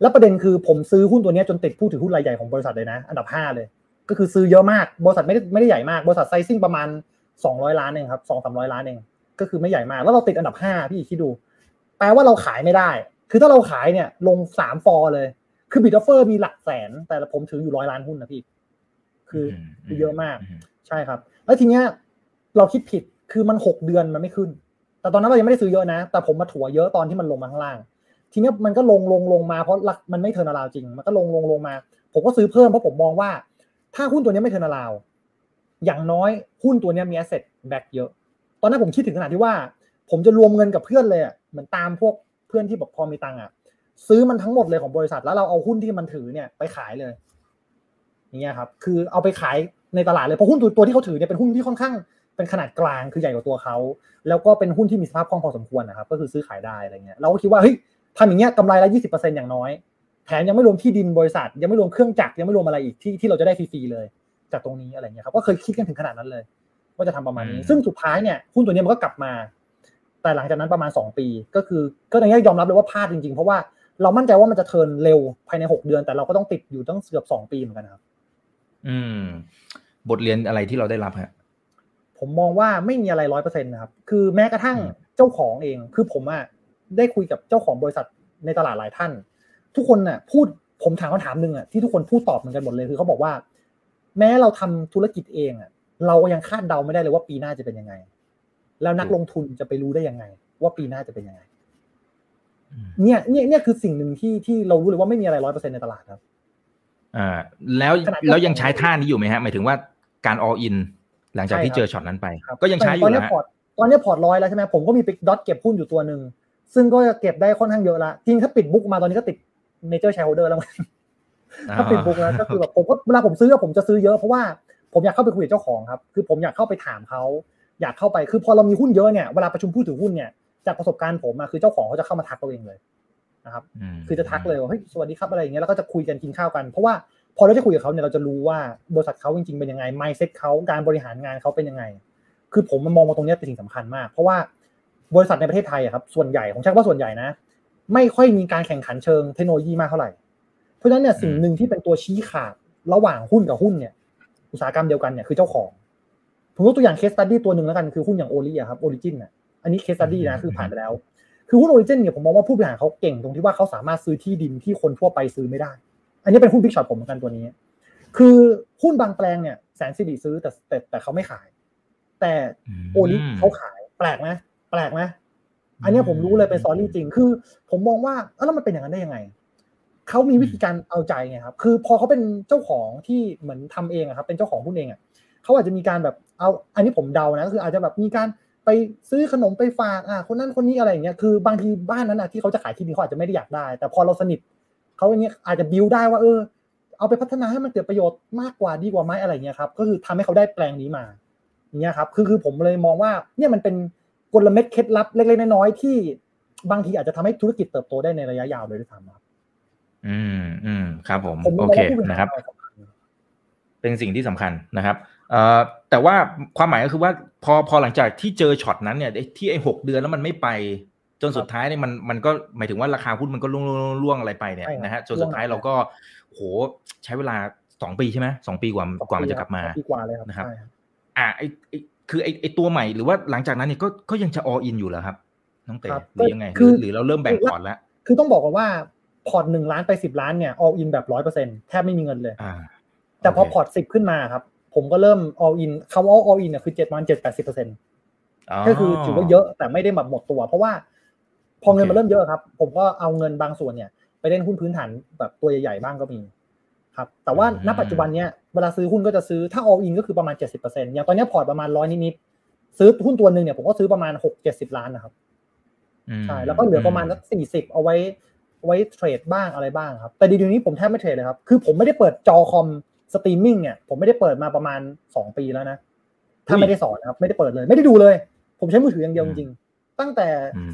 แล้วประเด็นคือผมซื้อหุ้นตัวนี้จนติดผู้ถือหุ้นรายใหญ่ของบริษัทเลยนะ อันดับ 5 เลย ก็คือซื้อเยอะมาก บริษัทไม่ได้ไม่ได้ใหญ่มาก บริษัท sizing ประมาณ 200 ล้านเองครับ2 300ล้านเอง ก็คือไม่ใหญ่มาก แล้วเราติดอันดับ 5 พี่คิดดู แปลว่าเราขายไม่ได้ คือถ้าเราขายเนี่ยลง3ฟอร์เลย คือ bid offer มีหลักแสน แต่ผมถืออยู่ร้อยล้านหุ้นนะพี่ คือเยอะมาก ใช่ครับ แล้วทีเนี้ยเราคิดผิดคือมันหกเดือนมันไม่ขึ้น แต่ตอนนั้นเรายังไม่ได้ซื้อเยอะนะ แต่ผมมาถัวเยอะตอนที่มันลงมาข้างล่าง ทีนี้มันก็ลงลงลงมาเพราะมันไม่ turnaround จริง มันก็ลงลงลงมา ผมก็ซื้อเพิ่มเพราะผมมองว่า ถ้าหุ้นตัวนี้ไม่ turnaround อย่างน้อยหุ้นตัวนี้มี asset back เยอะ ตอนนั้นผมคิดถึงขนาดที่ว่า ผมจะรวมเงินกับเพื่อนเลยอะเหมือนตามพวกเพื่อนที่แบบพอมีตังค์อะ ซื้อมันทั้งหมดเลยของบริษัท แล้วเราเอาหุ้นที่มันถือเนี่ยไปขายเลยอย่างเงี้ยครับคือเอาไปขายในตลาดเลยเพราะหุ้นตัวตัวที่เขาถือเนี่ยเป็นหุ้นที่ค่อนข้างเป็นขนาดกลางคือใหญ่กว่าตัวเขาแล้วก็เป็นหุ้นที่มีสภาพคล่องพอสมควรนะครับ ก็คือซื้อขายได้อะไรเงี้ยเราก็คิดว่าเฮ้ยทำอย่างเงี้ยกำไรละยี่สิบเปอร์เซ็นต์อย่างน้อยแถมยังไม่รวมที่ดินบริษัท ยังไม่รวมเครื่องจักรยังไม่รวมอะไรอีกที่ที่เราจะได้ฟรีๆเลย จากตรงนี้อะไรเงี้ยครับก็เคยคิดกันถึงขนาดนั้นเลย ว่าจะทำประมาณนี้ ซึ่งสุดท้ายเนี่ยหุ้นตัวนี้มันก็กลับมา แต่หลังจากนั้นประมาณสองปี ก็คือก็ในนี้ยอมรับเลยว่าพลาดจริงๆ เพราะว่า เรามั่นใจว่ามันจะเทิร์นเร็วภายในหกเดือน แต่เราก็ต้องติดอยู่ตั้งเกือบสองปีเหมือนกันครับ อืม บทเรียนอะไรที่เราได้รับฮะผมมองว่าไม่มีอะไรร้อยเปอร์เซ็นต์นะครับ คือแม้กระทั่งเจ้าของเอง คือผมอะได้คุยกับเจ้าของบริษัทในตลาดหลายท่าน ทุกคนน่ะ พูดผมถามคำถามหนึ่งอะที่ทุกคนพูดตอบเหมือนกันหมดเลยคือเขาบอกว่า แม้เราทำธุรกิจเองอะเรายังคาดเดาไม่ได้เลยว่าปีหน้าจะเป็นยังไง แล้วนักลงทุนจะไปรู้ได้ยังไง ว่าปีหน้าจะเป็นยังไง เนี่ยเนี่ยเนี่ยคือสิ่งหนึ่งที่ที่เรารู้เลยว่าไม่มีอะไรร้อยเปอร์เซ็นต์ในตลาดครับอ่าแล้วแล้วยังใช้ท่านี้อยู่ไหมฮะหมายถึงว่าการ all in หลังจากที่เจอช็อตนั้นไป ก็ยังใช้อยู่นะตอนนี้พอร์ตร้อยแล้วใช่ไหมผมก็มี big shot เก็บหุ้นอยู่ตัวหนึ่งซึ่งก็เก็บได้ค่อนข้างเยอะละจริงถ้าปิด book มาตอนนี้ก็ติด major shareholder แล้วถ้าปิด book แล้วก็คือแบบผมก็เวลาผมซื้อผมจะซื้อเยอะเพราะว่าผมอยากเข้าไปคุยกับเจ้าของครับ คือผมอยากเข้าไปถามเขาอยากเข้าไปคือพอเรามีหุ้นเยอะเนี่ยเวลาประชุมผู้ถือหุ้นเนี่ย จากประสบการณ์ผมอะคือเจ้าของเขาจะเข้ามาทักเราเองเลยนะครับ คือจะทักเลยว่าเฮ้ยสวัสดีครับอะไรอย่างเงี้ยแล้วก็จะคุยกันกินข้าวกันเพราะว่าพอเราได้คุยกับเขาเนี่ยเราจะรู้ว่าบริษัทเขาจริงๆเป็นยังไง mindset เขาการบริหารงานเขาเป็นยังไง คือผมมันมองมาตรงนี้เป็นสิ่งสำคัญมาก เพราะว่าบริษัทในประเทศไทยอะครับส่วนใหญ่ต้องใช้ว่าส่วนใหญ่นะ ไม่ค่อยมีการแข่งขันเชิงเทคโนโลยีมากเท่าไหร่เพราะฉะนั้นเนี่ยสิ่งหนึ่งที่เป็นตัวชี้ขาดระหว่างหุ้นกับหุ้นเนี่ย อุตสาหกรรมเดียวกันเนี่ยคือเจ้าของผมยกตัวอย่าง case study ตัวหนึ่งแล้วกันคือหุ้นอย่าง ORI อะครับ Origin อะ อันนี้ case study นะคือผ่านไปแล้ว คือหุ้น Origin เนี่ยผมมองว่าผู้บริหารเขาเก่งตรงที่ว่าเขาสามารถซื้อที่ดินที่คนทั่วไปซื้อไม่ได้ อันนี้เป็นหุ้น big shot ผมเหมือนกันตัวนี้ คือหุ้นบางแปลงเนี่ยแสนสิริซื้อแต่แต่แต่เขาไม่ขาย แต่โอลิเขาขายแปลกไหมแปลกไหมอันนี้ผมรู้เลยเป็นซอรี่จริง คือ ผมมองว่าแล้วมันเป็นอย่างนั้นได้ยังไงเขามีวิธีการเอาใจไงครับ คือพอเขาเป็นเจ้าของที่เหมือนทำเองอะครับ เป็นเจ้าของหุ้นเองอะเขาอาจจะมีการแบบเอา อันนี้ผมเดานะก็คืออาจจะแบบมีการ ไปซื้อขนมไปฝากอะคนนั้นคนนี้อะไรอย่างเงี้ยคือบางทีบ้านนั้นอะที่เขาจะขายที่ดินเขาอาจจะไม่ได้อยากได้ แต่พอเราสนิทเขาอย่างเงี้ยอาจจะบิวได้ว่าเออ เอาไปพัฒนาให้มันเกิดประโยชน์มากกว่าดีกว่าไหมอะไรเงี้ยครับก็คือทำให้เขาได้แปลงนี้มาอย่างเงี้ยครับคือคือผมเลยมองว่าเนี่ยมันเป็นกลเม็ดเคล็ดลับเล็กๆน้อยๆที่บางทีอาจจะทำให้ธุรกิจเติบโตได้ในระยะยาวเลยด้วยซ้ำครับอืมอืมครับ ผมโอเคนะครับ เป็นสิ่งที่สำคัญนะครับเอ่อ แต่ว่าความหมายก็คือว่าพอพอหลังจากที่เจอช็อตนั้นเนี่ยที่ไอ้หกเดือนแล้วมันไม่ไป จนสุดท้ายเนี่ยมันมันก็หมายถึงว่าราคาหุ้นมันก็ร่วงร่วงอะไรไปเนี่ยนะฮะจนสุดท้ายเราก็โหใช้เวลาสองปีใช่ไหมสองปีกว่ากว่ามันจะกลับมาปีกว่าเลยครับนะครับอ่าไอคือไอไอตัวใหม่หรือว่าหลังจากนั้นเนี่ยก็ก็ยังจะ all in อยู่เหรอครับ น้องเต๋หรือยังไงหรือเราเริ่มแบ่งพอร์ตแล้ว คือต้องบอกก่อนว่าพอร์ตหนึ่งล้านไปสิบล้านเนี่ย all in แบบร้อยเปอร์เซ็นแทบไม่มีเงินเลยอ่าแต่พอพอร์ตสิบขึ้นมาครับ ผมก็เริ่ม all in คำว่า all in เนี่ยคือเจ็ดประมาณเจ็ดแปดสิบเปอร์เซ็นต์ก็คือถือว่าเยอะแต่ไม่ได้แบบหมดตัว เพราะว่าพอเงินมันเริ่มเยอะครับ ผมก็เอาเงินบางส่วนเนี่ย ไปเล่นหุ้นพื้นฐานแบบตัวใหญ่ๆบ้างก็มีครับ แต่ว่าณปัจจุบันเนี้ยเวลาซื้อหุ้นก็จะซื้อถ้า all in ก็คือประมาณเจ็ดสิบเปอร์เซ็นต์อย่างตอนนี้พอร์ตประมาณร้อยนิดๆซื้อหุ้นตัวหนึ่งเนี่ยผมก็ซื้อประมาณหกเจ็ดสิบล้านนะครับใช่แล้วก็เหลือประมาณสักสี่สิบเอาไว้ไว้ trade บ้างอะไรบ้างครับ แต่เดี๋ยวนี้ผมแทบไม่ trade เลยครับ คือผมไม่ได้เปิดจอคอม สตรีมมิ่งเนี่ยผมไม่ได้เปิดมาประมาณสองปีแล้วนะ ถ้าไม่ได้สอนนะครับ ไม่ได้เปิดเลย ไม่ได้ดูเลย ผมใช้มือถืออย่างเดียวจริงๆ ตั้งแต่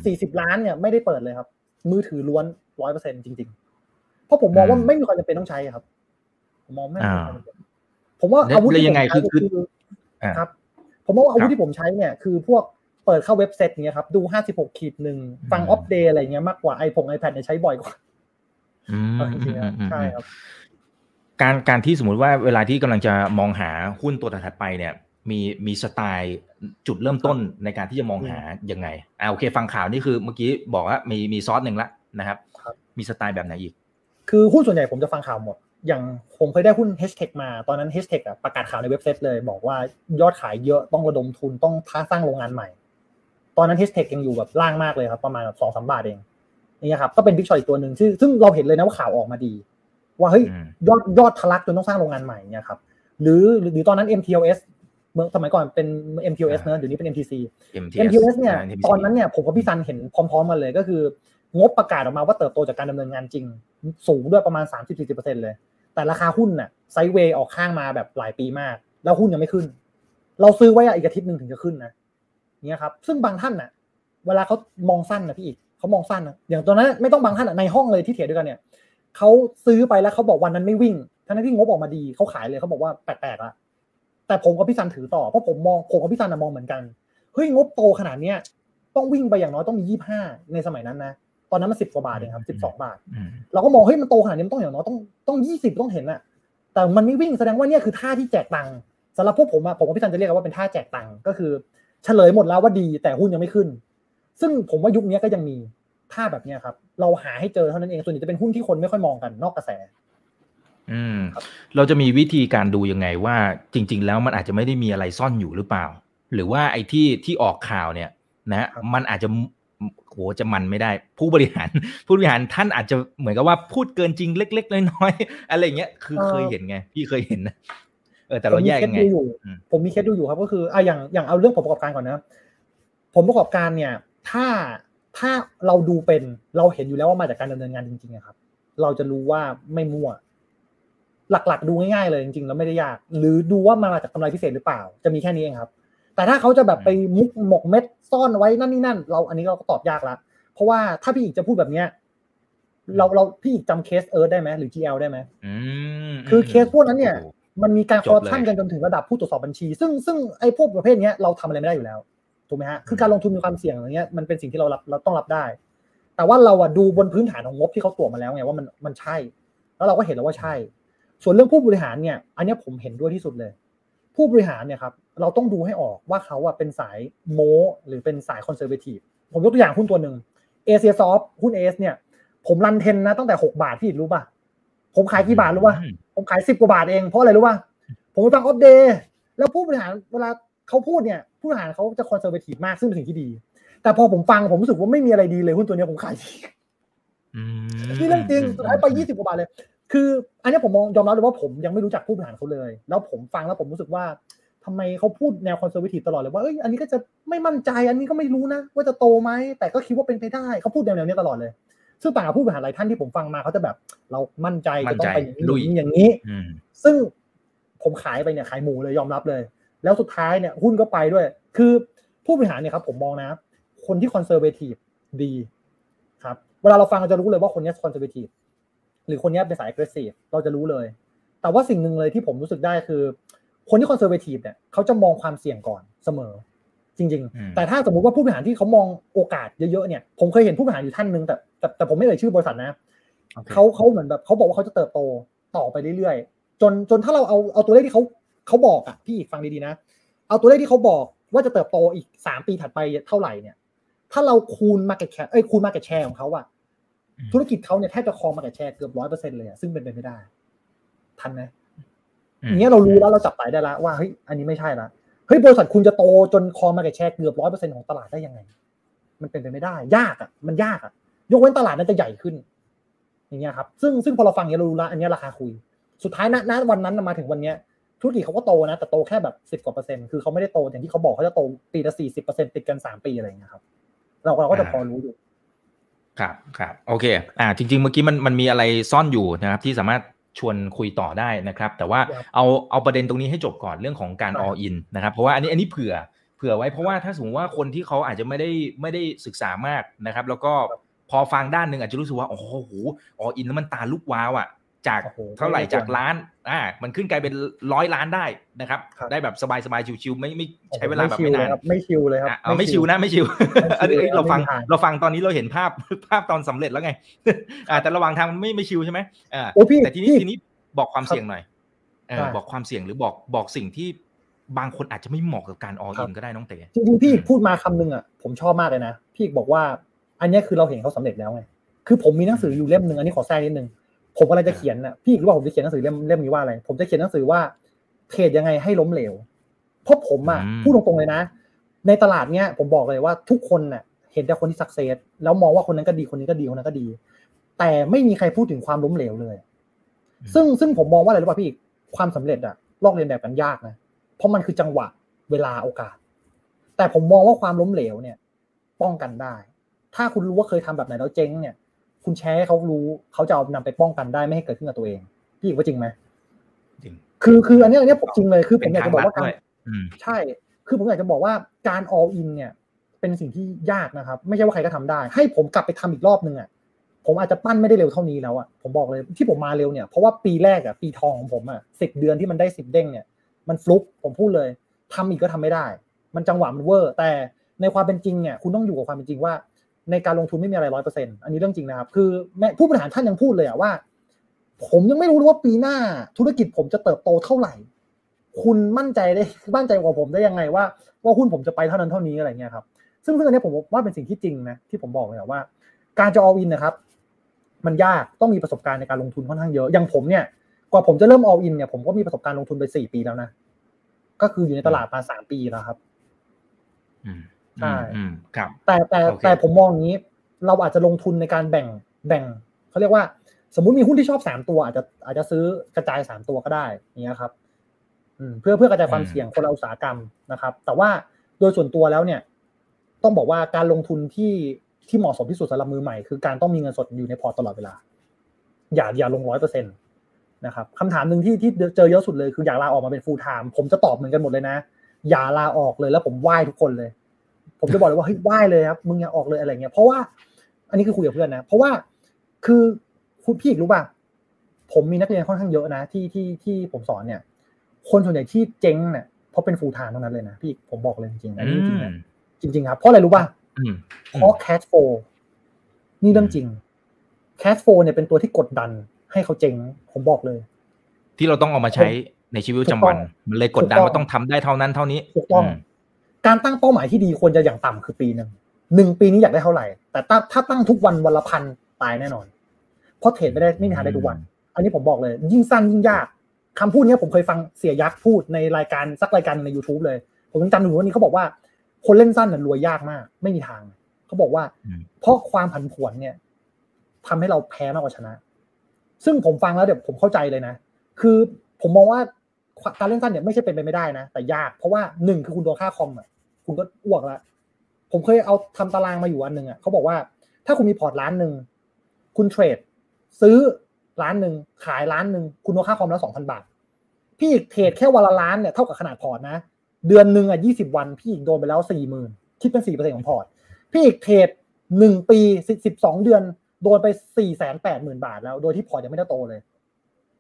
สี่สิบล้านเนี่ยไม่ได้เปิดเลยครับ มือถือล้วนร้อยเปอร์เซ็นจริง ๆ เพราะผมมองว่าไม่มีความจำเป็นต้องใช้ครับ ผมมองไม่มีความจำเป็นผมว่าอาวุธที่ผมใช้คือครับ ผมว่าอาวุธที่ผมใช้เนี่ยคือพวกเปิดเข้าเว็บเซตเนี้ยครับ ดูห้าสิบหกขีดหนึ่งฟังอัปเดตอะไรเงี้ยมากกว่าไอพงไอแพดเนี่ยใช้บ่อยกว่าใช่ครับ การการที่สมมุติว่าเวลาที่กำลังจะมองหาหุ้นตัวถัดไปเนี่ย มีมีสไตล์จุดเริ่มต้นในการที่จะมองหายังไงอ่าโอเค ฟังข่าวนี่คือเมื่อกี้บอกว่ามีมีซอสหนึ่งละนะครับ มีสไตล์แบบไหนอีก คือหุ้นส่วนใหญ่ผมจะฟังข่าวหมด อย่างผมเคยได้หุ้น h ท t มาตอนนั้น h ท t อะประกาศข่าวในเว็บไซต์เลย บอกว่ายอดขายเยอะต้องระดมทุนต้องท้าสร้างโรงงานใหม่ ตอนนั้น h ท t ยังอยู่แบบล่างมากเลยครับประมาณแบบสองสามบาทเองนี่ครับก็เป็น big shot อีกตัวหนึ่งซึ่งซึ่งเราเห็นเลยนะว่าข่าวออกมาดี ว่าเฮ้ยยอดยอดทะลักจนต้องสร้างโรงงานใหม่เนี่ยครับหรือหรือตอนนั้น MTLS เมื่อสมัยก่อนเป็น MTLS เนอะเดี๋ยวนี้เป็น MTC MTLS เนี่ยตอนนั้นเนี่ยผมกับพี่ซันเห็นพร้อมๆกันเลยก็คืองบประกาศออกมาว่าเติบโตจากการดำเนินงานจริง สูงด้วยประมาณ 30-40%เลย แต่ราคาหุ้นน่ะ sideway ออกข้างมาแบบหลายปีมาก แล้วหุ้นยังไม่ขึ้น เราซื้อไว้อีกอาทิตย์หนึ่งถึงจะขึ้นนะเนี่ยครับ ซึ่งบางท่านน่ะ เวลาเขามองสั้นนะพี่อีกเขามองสั้นนะอย่างตอนนั้นไม่ต้องบางท่านในห้องเลยที่เถียด้วยกันเนี่ย เขาซื้อไปแล้วเขาบอกวันนั้นไม่วิ่ง ทั้งที่งบออกมาดีเขาขายเลยเขาบอกว่าแปลกๆละแต่ผมกับพี่ซันถือต่อเพราะผมมองผมกับพี่ซันมองเหมือนกันเฮ้ยงบโตขนาดเนี้ยต้องวิ่งไปอย่างน้อยต้องมียี่ห้าในสมัยนั้นนะตอนนั้นมันสิบกว่าบาทเองครับสิบสองบาท เราก็มองเฮ้ยมันโตขนาดนี้มันต้องอย่างน้อยต้องต้องยี่สิบต้องเห็นอะแต่มันไม่วิ่งแสดงว่าเนี่ยคือท่าที่แจกตังค์สำหรับพวกผมอะผมกับพี่ซันจะเรียกว่าเป็นท่าแจกตังค์ก็คือ เฉลยหมดแล้วว่าดีแต่หุ้นยังไม่ขึ้น ซึ่งผมว่ายุคนี้ก็ยังมี ท่าแบบนี้ครับ เราหาให้เจอเท่านั้นเองส่วนใหญ่จะเป็นหุ้นที่คนไม่ค่อยมองกันนอกกระแส อืม เราจะมีวิธีการดูยังไงว่าจริง ๆ แล้วมันอาจจะไม่ได้มีอะไรซ่อนอยู่หรือเปล่า หรือว่าไอ้ที่ที่ออกข่าวเนี่ย นะมันอาจจะโหจะมันไม่ได้ ผู้บริหาร ผู้บริหารท่านอาจจะเหมือนกับว่าพูดเกินจริงเล็ก ๆ น้อยๆอะไรเงี้ยคือเคยเห็นไง พี่เคยเห็นนะเออแต่เราแยกยังไงผมมีเคสดูอยู่ครับ ก็คืออะอย่างอย่างเอาเรื่องผลประกอบการก่อนนะผลประกอบการเนี่ย ถ้า ถ้าเราดูเป็นเราเห็นอยู่แล้วว่ามาจากการดำเนินงานจริงๆครับ เราจะรู้ว่าไม่มั่ว หลักๆ ดูง่ายๆเลยจริงๆแล้วไม่ได้ยาก หรือดูว่ามาจากกำไรพิเศษหรือเปล่า จะมีแค่นี้เองครับ แต่ถ้าเขาจะแบบไปมุกหมกเม็ดซ่อนไว้นั่นนี่นั่น เราอันนี้เราก็ตอบยากละเพราะว่าถ้าพี่อีกจะพูดแบบเนี้ยเราเราพี่อีกจำเคสเอิร์ธได้ไหมหรือ GL ได้ไหมคือเคสพวกนั้นเนี่ย มันมีการคอร์รัปชันกันจนถึงระดับผู้ตรวจสอบบัญชี ซึ่งซึ่งไอ้พวกประเภทนี้เราทำอะไรไม่ได้อยู่แล้ว ถูกไหมฮะคือการลงทุนมีความเสี่ยงอย่างเงี้ยมันเป็นสิ่งที่เรารับเราต้องรับได้ แต่ว่าเราอะดูบนพื้นฐานของงบที่เขาตรวจมาแล้วไงว่ามันมันใช่ แล้วเราก็เห็นแล้วว่าใช่ ส่วนเรื่องผู้บริหารเนี่ย อันนี้ผมเห็นด้วยที่สุดเลย ผู้บริหารเนี่ยครับเราต้องดูให้ออกว่าเขาอะเป็นสายโมหรือเป็นสายคอนเซอร์เวทีฟผมยกตัวอย่างหุ้นตัวหนึ่งเอเชียซอฟหุ้นเอสเนี่ยผม run trend นะตั้งแต่หกบาทพี่รู้ป่ะผมขายกี่บาทรู้ป่ะผมขายสิบกว่าบาทเองเพราะอะไรรู้ป่ะผมไปฟังอัปเดตแล้วผู้บริหารเวลา เขาพูดเนี่ยผู้บริหารเขาจะ conservative มากซึ่งเป็นสิ่งที่ดี แต่พอผมฟังผมรู้สึกว่าไม่มีอะไรดีเลยหุ้นตัวนี้ผมขายนี่เรื่องจริงสุดท้ายไปยี่สิบกว่าบาทเลย คือ อันนี้ผมมองยอมรับเลยว่าผมยังไม่รู้จักผู้บริหารเขาเลย แล้วผมฟังแล้วผมรู้สึกว่าทำไมเขาพูดแนว conservative ตลอดเลยว่าเอ้ยอันนี้ก็จะไม่มั่นใจ อันนี้ก็ไม่รู้นะ ว่าจะโตไหมแต่ก็คิดว่าเป็นไปได้เขาพูดแนวนี้ตลอดเลย ซึ่งต่างกับผู้บริหารหลายท่านที่ผมฟังมาเขาจะแบบ เรามั่นใจจะต้องไปอย่างนี้อย่างนี้ ซึ่งผมขายไปเนี่ยขายหมูเลยยอมรับเลย แล้วสุดท้ายเนี่ยหุ้นก็ไปด้วย คือผู้บริหารเนี่ยครับผมมองนะ คนที่ conservative ดีครับเวลาเราฟังเราจะรู้เลยว่าคนนี้ conservative หรือคนนี้เป็นสาย aggressive เราจะรู้เลย แต่ว่าสิ่งหนึ่งเลยที่ผมรู้สึกได้คือ คนที่ conservative เนี่ยเขาจะมองความเสี่ยงก่อนเสมอ จริง ๆ แต่ถ้าสมมุติว่าผู้บริหารที่เขามองโอกาสเยอะๆเนี่ยผมเคยเห็นผู้บริหารอยู่ท่านหนึ่งแต่แต่แต่ผมไม่เอ่ยชื่อบริษัทนะเขาเขาเหมือนแบบเขาบอกว่าเขาจะเติบโตต่อไปเรื่อยๆจนจนถ้าเราเอาเอาตัวเลขที่เขา เขาบอกอะพี่ฟังดีๆนะ เอาตัวเลขที่เขาบอกว่าจะเติบโตอีกสามปีถัดไปเท่าไหร่เนี่ย ถ้าเราคูณ market share เอ้ยคูณ market share ของเขาอะธุรกิจเขาเนี่ยแทบจะครอง market share เกือบร้อยเปอร์เซ็นต์เลยอะซึ่งเป็นไปไม่ได้ ทันไหมอย่างเงี้ยเรารู้แล้วเราจับสายได้แล้วว่าเฮ้ยอันนี้ไม่ใช่ละเฮ้ยบริษัทคุณจะโตจนครอง market share เกือบร้อยเปอร์เซ็นต์ของตลาดได้ยังไง มันเป็นไปไม่ได้ ยากอะมันยากอะยกเว้นตลาดนั้นจะใหญ่ขึ้น อย่างเงี้ยครับ ซึ่งซึ่งพอเราฟังเนี้ยเรารู้แล้วอันนี้ราคาคุย สุดท้ายณณวันนั้นมาถึงวันเนี้ย ธุรกิจเขาก็โตนะ แต่โตแค่แบบสิบกว่าเปอร์เซ็นต์คือเขาไม่ได้โตอย่างที่เขาบอกเขาจะโตปีละสี่สิบเปอร์เซ็นต์ติดกันสามปีอะไรเงี้ยครับ เราเราก็จะพอรู้อยู่ครับครับโอเคอ่าจริง ๆ เมื่อกี้มันมันมีอะไรซ่อนอยู่นะครับ ที่สามารถชวนคุยต่อได้นะครับ แต่ว่าเอาเอาประเด็นตรงนี้ให้จบก่อนเรื่องของการ all in นะครับ เพราะว่าอันนี้อันนี้เผื่อเผื่อไว้เพราะว่าถ้าสมมติว่าคนที่เขาอาจจะไม่ได้ไม่ได้ศึกษามากนะครับ แล้วก็พอฟังด้านหนึ่งอาจจะรู้สึกว่าโอ้โห all in แล้วมันตาลุกว้าวอะ จากเท่าไหร่จากล้านอ่ามันขึ้นกลายเป็นร้อยล้านได้นะครับ ได้แบบสบายสบายชิวๆไม่ไม่ใช้เวลาแบบไม่นานไม่ชิวเลยครับเอาไม่ชิวนะไม่ชิวเราฟังเราฟังตอนนี้เราเห็นภาพภาพตอนสำเร็จแล้วไงอ่าแต่ระหว่างทางมันไม่ไม่ชิวใช่ไหมอ่าแต่ทีนี้ทีนี้บอกความเสี่ยงหน่อยเออบอกความเสี่ยงหรือบอกบอกสิ่งที่บางคนอาจจะไม่เหมาะกับการอออินก็ได้น้องเต๋จริงๆพี่พูดมาคำนึงอะผมชอบมากเลยนะพี่บอกว่า อันนี้คือเราเห็นเขาสำเร็จแล้วไงคือผมมีหนังสืออยู่เล่มหนึ่งอันนี้ขอแทรกนิดนึง ผมอะไรจะเขียนน่ะพี่รู้ว่าผมจะเขียนหนังสือเล่มเล่มนี้ว่าอะไร ผมจะเขียนหนังสือว่าเทรดยังไงให้ล้มเหลว เพราะผมอะพูดตรงๆเลยนะ ในตลาดเนี้ยผมบอกเลยว่าทุกคนน่ะ เห็นแต่คนที่สักเซสแล้วมองว่าคนนั้นก็ดีคนนี้ก็ดีคนนั้นก็ดี แต่ไม่มีใครพูดถึงความล้มเหลวเลย ซึ่งซึ่งผมมองว่าอะไรรู้ป่ะพี่ความสำเร็จอะลอกเรียนแบบกันยากนะ เพราะมันคือจังหวะเวลาโอกาส แต่ผมมองว่าความล้มเหลวเนี่ย ป้องกันได้ ถ้าคุณรู้ว่าเคยทำแบบไหนแล้วเจ๊งเนี่ย คุณแชร์ให้เขารู้เขาจะเอานำไปป้องกันได้ไม่ให้เกิดขึ้นกับตัวเอง พี่อีกว่าจริงไหมจริง คือคืออันนี้อันนี้ผมจริงเลยคือผมอยากจะบอกว่าการอืมใช่ คือผมอยากจะบอกว่าการ all in เนี่ย เป็นสิ่งที่ยากนะครับ ไม่ใช่ว่าใครก็ทำได้ ให้ผมกลับไปทำอีกรอบนึงอะผมอาจจะปั้นไม่ได้เร็วเท่านี้แล้วอะผมบอกเลยที่ผมมาเร็วเนี่ยเพราะว่าปีแรกอะปีทองของผมอะสิบเดือนที่มันได้สิบเด้งเนี่ย มันฟลุกผมพูดเลยทำอีกก็ทำไม่ได้ มันจังหวะมันเวอร์ แต่ในความเป็นจริงเนี่ยคุณต้องอยู่กับความเป็นจริงว่า ในการลงทุนไม่มีอะไรร้อยเปอร์เซ็นต์อันนี้เรื่องจริงนะครับ คือแม่ผู้บริหารท่านยังพูดเลยอะว่า ผมยังไม่รู้เลยว่าปีหน้าธุรกิจผมจะเติบโตเท่าไหร่ คุณมั่นใจได้มั่นใจกว่าผมได้ยังไงว่า ว่าหุ้นผมจะไปเท่านั้นเท่านี้อะไรเงี้ยครับ ซึ่งซึ่งอันนี้ผมว่าเป็นสิ่งที่จริงนะที่ผมบอกเลยว่า การจะ all in นะครับ มันยากต้องมีประสบการณ์ในการลงทุนค่อนข้างเยอะอย่างผมเนี่ยกว่าผมจะเริ่ม all in เนี่ยผมก็มีประสบการณ์ลงทุนไปสี่ปีแล้วนะก็คืออยู่ในตลาดมาสามปีแล้วครับอืม ใช่อืมครับ แต่แต่โอเคแต่ผมมองอย่างนี้ เราอาจจะลงทุนในการแบ่งแบ่งเขาเรียกว่า สมมุติมีหุ้นที่ชอบสามตัว อาจจะอาจจะซื้อกระจายสามตัวก็ได้อย่างเงี้ยครับอืมเพื่อเพื่อกระจายความเสี่ยงคนละอุตสาหกรรมนะครับ แต่ว่าโดยส่วนตัวแล้วเนี่ย ต้องบอกว่าการลงทุนที่ที่เหมาะสมที่สุดสำหรับมือใหม่คือการต้องมีเงินสดอยู่ในพอร์ตตลอดเวลา อย่าอย่าลงร้อยเปอร์เซ็นตนะครับคำถามหนึ่งที่ที่เจอเยอะสุดเลยคืออยากลาออกมาเป็น full time ผมจะตอบเหมือนกันหมดเลยนะ อย่าลาออกเลยแล้วผมไหว้ทุกคนเลย ผมจะบอกเลยว่าเฮ้ยไหว้เลยครับมึงอย่าออกเลยอะไรเงี้ยเพราะว่า อันนี้คือคุยกับเพื่อนนะ เพราะว่าคือคุณพี่อีกรู้ป่ะผมมีนักเรียนค่อนข้างเยอะนะที่ที่ที่ผมสอนเนี่ย คนส่วนใหญ่ที่เจ๊งเนี่ยเพราะเป็น full time เท่านั้นเลยนะพี่ผมบอกเลยจริงๆอันนี้จริงๆนะจริง ๆ ครับเพราะอะไรรู้ป่ะอืมเพราะ cash flow นี่เรื่องจริง cash flow เนี่ยเป็นตัวที่กดดันให้เขาเจ๊งผมบอกเลย ที่เราต้องเอามาใช้ในชีวิตประจำวัน มันเลยกดดันถูกต้องว่าต้องทำได้เท่านั้นเท่านี้ถูกต้องม การตั้งเป้าหมายที่ดีควรจะอย่างต่ำคือปีหนึ่งหนึ่งปีนี้อยากได้เท่าไหร่ แต่ถ้าถ้าตั้งทุกวันวันละพันตายแน่นอน เพราะเทรดไม่ได้ไม่มีทางได้ทุกวัน อันนี้ผมบอกเลย ยิ่งสั้นยิ่งยากคำพูดเนี้ยผมเคยฟังเสียยักษ์พูดในรายการสักรายการใน YouTube เลย ผมยังจำอยู่วันนี้เขาบอกว่า คนเล่นสั้นน่ะรวยยากมาก ไม่มีทางเขาบอกว่าอืมเพราะความผันผวนเนี่ยทำให้เราแพ้มากกว่าชนะ ซึ่งผมฟังแล้วเดี๋ยวผมเข้าใจเลยนะ คือผมมองว่าการเล่นสั้นเนี่ยไม่ใช่เป็นไปไม่ได้นะ แต่ยากเพราะว่าหนึ่งคือคุณโดนค่าคอมอะ คุณก็อ้วกแล้วผมเคยเอาทำตารางมาอยู่อันหนึ่งอะเขาบอกว่า ถ้าคุณมีพอร์ตล้านหนึ่งคุณเทรด ซื้อล้านหนึ่งขายล้านหนึ่งคุณโดนค่าคอมแล้วสองพันบาท พี่อีกเทรดแค่วันละล้านเนี่ยเท่ากับขนาดพอร์ตนะ เดือนหนึ่งอะยี่สิบวัน พี่อีกโดนไปแล้วสี่หมื่นคิดเป็นสี่เปอร์เซ็นต์ของพอร์ต พี่อีกเทรดหนึ่งปีสิบสองเดือนโดนไปสี่แสนแปดหมื่นบาท แล้วโดยที่พอร์ตยังไม่ได้โตเลย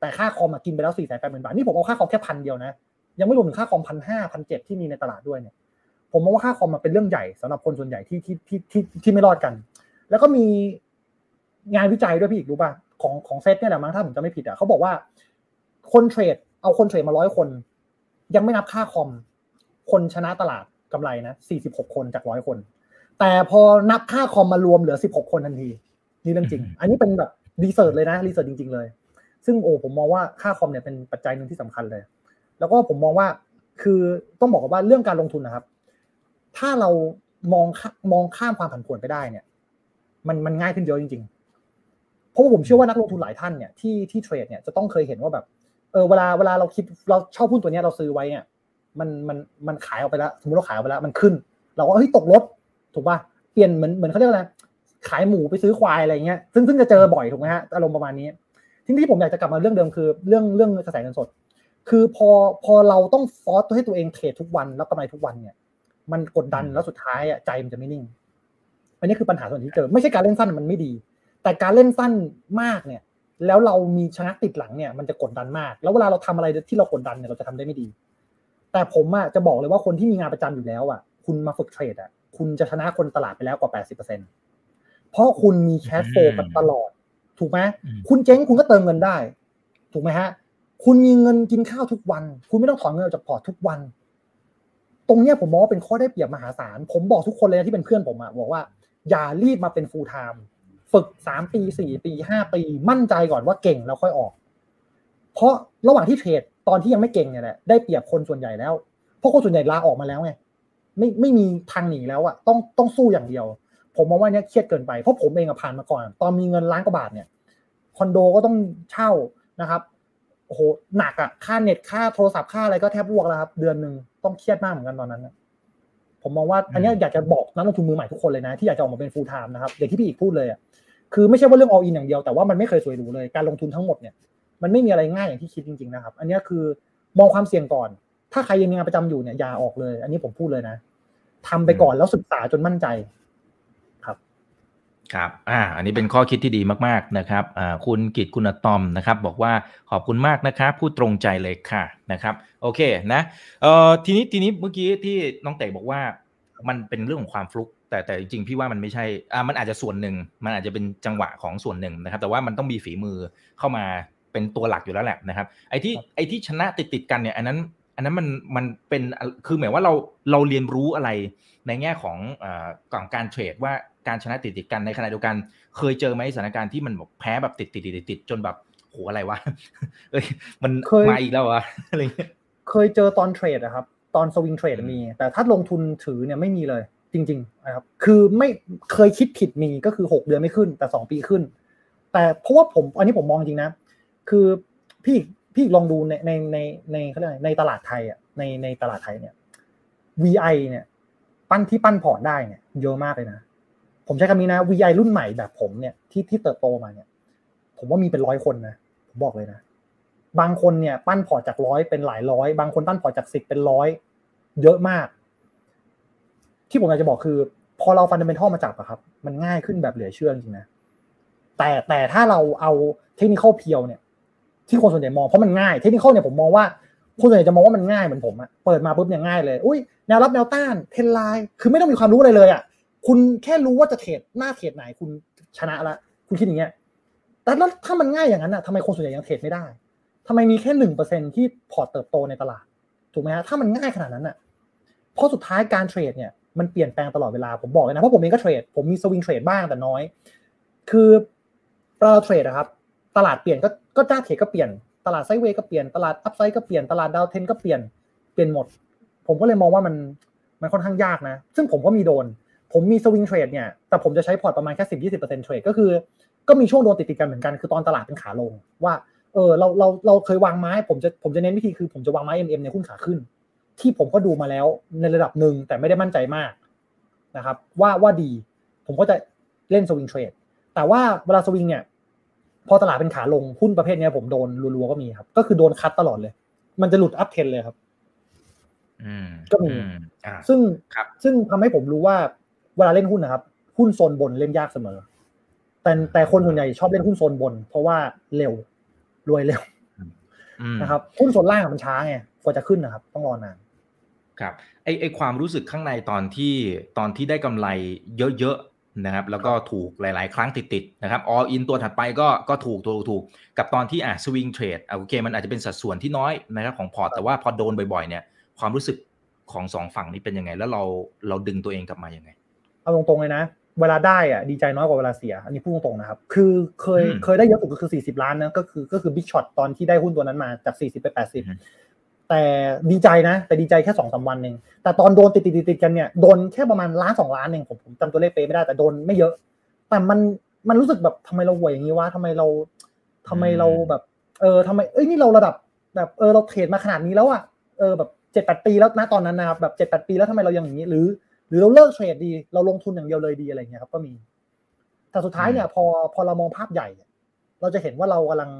แต่ค่าคอมอะกินไปแล้วสี่แสนแปดหมื่นบาทนี่ผมเอาค่าคอมแค่พันเดียวนะยังไม่รวมถึงค่าคอมพันห้าพันเจ็ดที่มีในตลาดด้วยเนี่ย ผมมองว่าค่าคอมมันเป็นเรื่องใหญ่สำหรับคนส่วนใหญ่ที่ที่ที่ที่ที่ไม่รอดกัน แล้วก็มีงานวิจัยด้วยพี่อีกรู้ป่ะของของเซตเนี่ยแหละมั้งถ้าผมจะไม่ผิดอะเขาบอกว่าคนเทรด เอาคนเทรดมาร้อยคน ยังไม่นับค่าคอม คนชนะตลาดกำไรนะสี่สิบหกคนจากร้อยคน แต่พอนับค่าคอมมารวมเหลือสิบหกคนทันที นี่เรื่องจริง อันนี้เป็นแบบรีเสิร์ชเลยนะรีเสิร์ชจริง ๆ เลย ซึ่งโอ้ผมมองว่าค่าคอมเนี่ยเป็นปัจจัยหนึ่งที่สำคัญเลย แล้วก็ผมมองว่าคือต้องบอกว่าเรื่องการลงทุนนะครับ ถ้าเรามองมองข้ามความผันผวนไปได้เนี่ย มันมันง่ายขึ้นเยอะจริงๆ เพราะว่าผมเชื่อว่านักลงทุนหลายท่านเนี่ยที่ที่เทรดเนี่ยจะต้องเคยเห็นว่าแบบเออเวลาเวลาเราคิดเราเช่าหุ้นตัวเนี้ยเราซื้อไว้เนี่ยมันมันมันขายออกไปแล้วสมมติเราขายออกไปแล้วมันขึ้น เราก็เฮ้ยตกรถถูกป่ะเปลี่ยนเหมือนเหมือนเขาเรียกอะไรขายหมูไปซื้อควายอะไรเงี้ยซึ่งซึ่งจะเจอบ่อยถูกไหมฮะอารมณ์ประมาณนี้ทีนี้ที่ผมอยากจะกลับมาเรื่องเดิมคือ เรื่องเรื่องกระแสเงินสด คือพอพอเราต้องฟอร์สให้ตัวเองเทรดทุกวันแล้วกำไรทุกวันเนี่ย มันกดดันแล้วสุดท้ายอะใจมันจะไม่นิ่ง อันนี้คือปัญหาส่วนที่เจอ ไม่ใช่การเล่นสั้นมันไม่ดี แต่การเล่นสั้นมากเนี่ย แล้วเรามีชนะติดหลังเนี่ย มันจะกดดันมาก แล้วเวลาเราทำอะไรที่เรากดดันเนี่ยเราจะทำได้ไม่ดี แต่ผมอะจะบอกเลยว่าคนที่มีงานประจำอยู่แล้วอะ คุณมาฝึกเทรดอะ คุณจะชนะคนตลาดไปแล้วกว่า80%เพราะคุณมี cash flow กันตลอด ถูกไหมอืมคุณเจ๊งคุณก็เติมเงินได้ ถูกไหมฮะ คุณมีเงินกินข้าวทุกวัน คุณไม่ต้องถอนเงินออกจากพอร์ตทุกวัน ตรงเนี้ยผมมองว่าเป็นข้อได้เปรียบมหาศาล ผมบอกทุกคนเลยนะที่เป็นเพื่อนผมอะบอกว่าอย่ารีบมาเป็น full time ฝึกสามปีสี่ปีห้าปี มั่นใจก่อนว่าเก่งแล้วค่อยออก เพราะระหว่างที่เทรดตอนที่ยังไม่เก่งเนี่ยแหละได้เปรียบคนส่วนใหญ่แล้ว เพราะคนส่วนใหญ่ลาออกมาแล้วไงไม่ไม่มีทางหนีแล้วอะต้องต้องสู้อย่างเดียว ผมมองว่าเนี้ยเครียดเกินไปเพราะผมเองอะผ่านมาก่อน ตอนมีเงินล้านกว่าบาทเนี่ยคอนโดก็ต้องเช่านะครับโอ้โหหนักอะค่าเน็ตค่าโทรศัพท์ค่าอะไรก็แทบวกแล้วครับ เดือนหนึ่ง ต้องเครียดมากเหมือนกันตอนนั้นผมมองว่าอันนี้อยากจะบอกนักลงทุนมือใหม่ทุกคนเลยนะ ที่อยากจะออกมาเป็น full time นะครับอย่างที่พี่อีกพูดเลยอะคือไม่ใช่ว่าเรื่อง all in อย่างเดียวแต่ว่ามันไม่เคยสวยหรูเลยการลงทุนทั้งหมดเนี่ยมันไม่มีอะไรง่ายอย่างที่คิดจริงๆนะครับ อันนี้คือมองความเสี่ยงก่อน ถ้าใครยังมีงานประจำอยู่เนี่ยอย่าออกเลย อันนี้ผมพูดเลยนะทำไปก่อนแล้วศึกษาจนมั่นใจ ครับ อ่า อันนี้เป็นข้อคิดที่ดีมากๆนะครับ อ่า คุณกิตคุณตอมนะครับ บอกว่าขอบคุณมากนะครับ พูดตรงใจเลยค่ะนะครับ โอเคนะ เอ่อ ทีนี้ ทีนี้ เมื่อกี้ที่น้องเต๋บอกว่า มันเป็นเรื่องของความฟลุก แต่ แต่จริงๆ พี่ว่ามันไม่ใช่ อ่า มันอาจจะส่วนหนึ่ง มันอาจจะเป็นจังหวะของส่วนหนึ่งนะครับ แต่ว่ามันต้องมีฝีมือเข้ามาเป็นตัวหลักอยู่แล้วแหละนะครับ ไอ้ที่ ไอ้ที่ชนะติดติดกันเนี่ย อันนั้น อันนั้นมัน มันเป็น คือหมายว่าเรา เราเรียนรู้อะไรในแง่ของก่องการเทรดว่า การชนะติดติดกันในขณะเดียวกัน เคยเจอไหมสถานการณ์ที่มันแบบแพ้แบบติดติดติดติดจนแบบโหอะไรวะเอ้ยมันมาอีกแล้ววะอะไรเงี้ยเคยเจอตอนเทรดอะครับตอนสวิงเทรดมี แต่ถ้าลงทุนถือเนี่ยไม่มีเลย จริงๆนะครับคือไม่เคยคิดผิดมีก็คือหกเดือนไม่ขึ้น แต่สองปีขึ้น แต่เพราะว่าผมอันนี้ผมมองจริงนะ คือพี่พี่ลองดูในในในในเขาเรียกในตลาดไทยอะในในตลาดไทยเนี่ย VI เนี่ย ปั้นที่ปั้นพอร์ตได้เนี่ยเยอะมากเลยนะ ผมใช้คำนี้นะ VI รุ่นใหม่แบบผมเนี่ยที่ที่เติบโตมาเนี่ย ผมว่ามีเป็นร้อยคนนะผมบอกเลยนะ บางคนเนี่ย ปั้นพอร์ตจากร้อยเป็นหลายร้อย บางคนปั้นพอร์ตจากสิบเป็นร้อยเยอะมาก ที่ผมอยากจะบอกคือ พอเรา fundamental มาจับอะครับ มันง่ายขึ้นแบบเหลือเชื่อจริงนะแต่แต่ถ้าเราเอาเทคนิค pure เนี่ย ที่คนส่วนใหญ่มองเพราะมันง่ายเทคนิคเนี่ยผมมองว่าคนส่วนใหญ่จะมองว่ามันง่ายเหมือนผมอะเปิดมาปุ๊บเนี่ยง่ายเลย อุ้ยแนวรับแนวต้านเทนไลน์คือไม่ต้องมีความรู้อะไรเลยอะ คุณแค่รู้ว่าจะเทรดหน้าเทรดไหนคุณชนะละ คุณคิดอย่างเงี้ยแต่แล้วถ้ามันง่ายอย่างนั้นอะทำไมคนส่วนใหญ่ยังเทรดไม่ได้ทำไมมีแค่หนึ่งเปอร์เซ็นที่พอร์ตเติบโตในตลาด ถูกไหมฮะถ้ามันง่ายขนาดนั้นอะเพราะสุดท้ายการเทรดเนี่ยมันเปลี่ยนแปลงตลอดเวลาผมบอกเลยนะเพราะผมเองก็เทรดผมมีสวิงเทรดบ้างแต่น้อย คือเราเทรดนะครับ ตลาดเปลี่ยนก็ก็จ้าเทรดก็เปลี่ยนตลาด sideway ก็เปลี่ยนตลาด upside ก็เปลี่ยนตลาดดาวเทนก็เปลี่ยนเปลี่ยนหมด ผมก็เลยมองว่ามันมันค่อนข้างยากนะ ซึ่งผมก็มีโดน ผมมี swing trade เนี่ยแต่ผมจะใช้พอร์ตประมาณแค่สิบยี่สิบเปอร์เซ็นต์เทรดก็คือ ก็มีช่วงโดนติดติดกันเหมือนกันคือตอนตลาดเป็นขาลง ว่าเออเราเราเราเคยวางไม้ ผมจะผมจะเน้นวิธีคือผมจะวางไม้ MM ในหุ้นขาขึ้น ที่ผมก็ดูมาแล้วในระดับหนึ่งแต่ไม่ได้มั่นใจมากนะครับ ว่าว่าดี ผมก็จะเล่นสวิงเทรดแต่ว่าเวลาสวิงเนี่ย พอตลาดเป็นขาลงหุ้นประเภทนี้ผมโดนรัวๆก็มีครับ ก็คือโดนคัดตลอดเลย มันจะหลุดอัพเทนเลยครับก็มีซึ่งซึ่งทำให้ผมรู้ว่า เวลาเล่นหุ้นนะครับ หุ้นโซนบนเล่นยากเสมอ แต่แต่คนส่วนใหญ่ชอบเล่นหุ้นโซนบน เพราะว่าเร็วรวยเร็วนะครับหุ้นโซนล่างมันช้าไงกว่าจะขึ้นนะครับ ต้องรอนานครับไอไอความรู้สึกข้างในตอนที่ตอนที่ได้กำไรเยอะนะครับ แล้วก็ถูกหลาย ๆ ครั้งติดๆนะครับ all in ตัวถัดไปก็ก็ถูกถูกถูกกับตอนที่อะ swing trade โอเคมันอาจจะเป็นสัดส่วนที่น้อยนะครับของพอร์ตแต่ว่าพอโดนบ่อยๆ เนี่ย ความรู้สึกของสองฝั่งนี้เป็นยังไง แล้วเราเราดึงตัวเองกลับมายังไง เอาตรงๆเลยนะ เวลาได้อะดีใจน้อยกว่าเวลาเสีย อันนี้พูดตรงๆนะครับ คือเคยเคยได้เยอะสุดก็คือ 40 ล้านนะก็คือก็คือ big shot ตอนที่ได้หุ้นตัวนั้นมาจาก 40 ไป 80 แต่ดีใจนะ แต่ดีใจแค่สองสาวันเองแต่ตอนโดนติดติดติดกันเนี่ยโดนแค่ประมาณล้านสองล้านเองผมผมจำตัวเลขเป๊ะไม่ได้แต่โดนไม่เยอะ แต่มันมันรู้สึกแบบทำไมเราห่วยอย่างนี้วะทำไมเราทำไมเราแบบ เออทำไมเอ้ยนี่เราระดับแบบเออเราเทรดมาขนาดนี้แล้วอะเออแบบเจ็ดแปดปีแล้วนะตอนนั้นนะครับแบบเจ็ดแปดปีแล้วทำไมเรายังอย่างนี้ หรือ หรือเราเลิกเทรดดี เราลงทุนอย่างเดียวเลยดีอะไรเงี้ยครับก็มี แต่สุดท้ายเนี่ยพอพอเรามองภาพใหญ่เราจะเห็นว่าเรากำลัง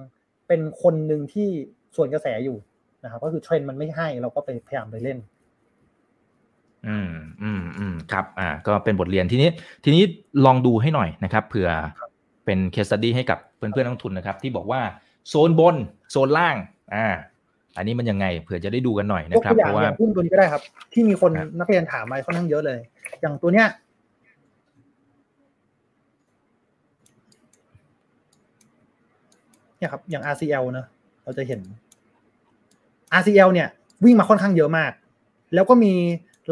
เป็นคนหนึ่งที่สวนกระแสอยู่นะครับก็คือเทรนด์มันไม่ให้เราก็ไปพยายามไปเล่น อืมอืมอืมครับ อ่า ก็เป็นบทเรียนทีนี้ ทีนี้ลองดูให้หน่อยนะครับเผื่อเป็น case study ให้กับเพื่อนเพื่อนนักลงทุนนะครับ ที่บอกว่าโซนบนโซนล่าง อ่า อันนี้มันยังไงเผื่อจะได้ดูกันหน่อยนะครับเพราะว่าหุ้นตัวนี้ก็ได้ครับ ที่มีคนนักเรียนถามมาค่อนข้างเยอะเลย อย่างตัวเนี้ยเนี่ยครับอย่าง RCL เนอะเราจะเห็น RCL เนี่ย วิ่งมาค่อนข้างเยอะมาก แล้วก็มี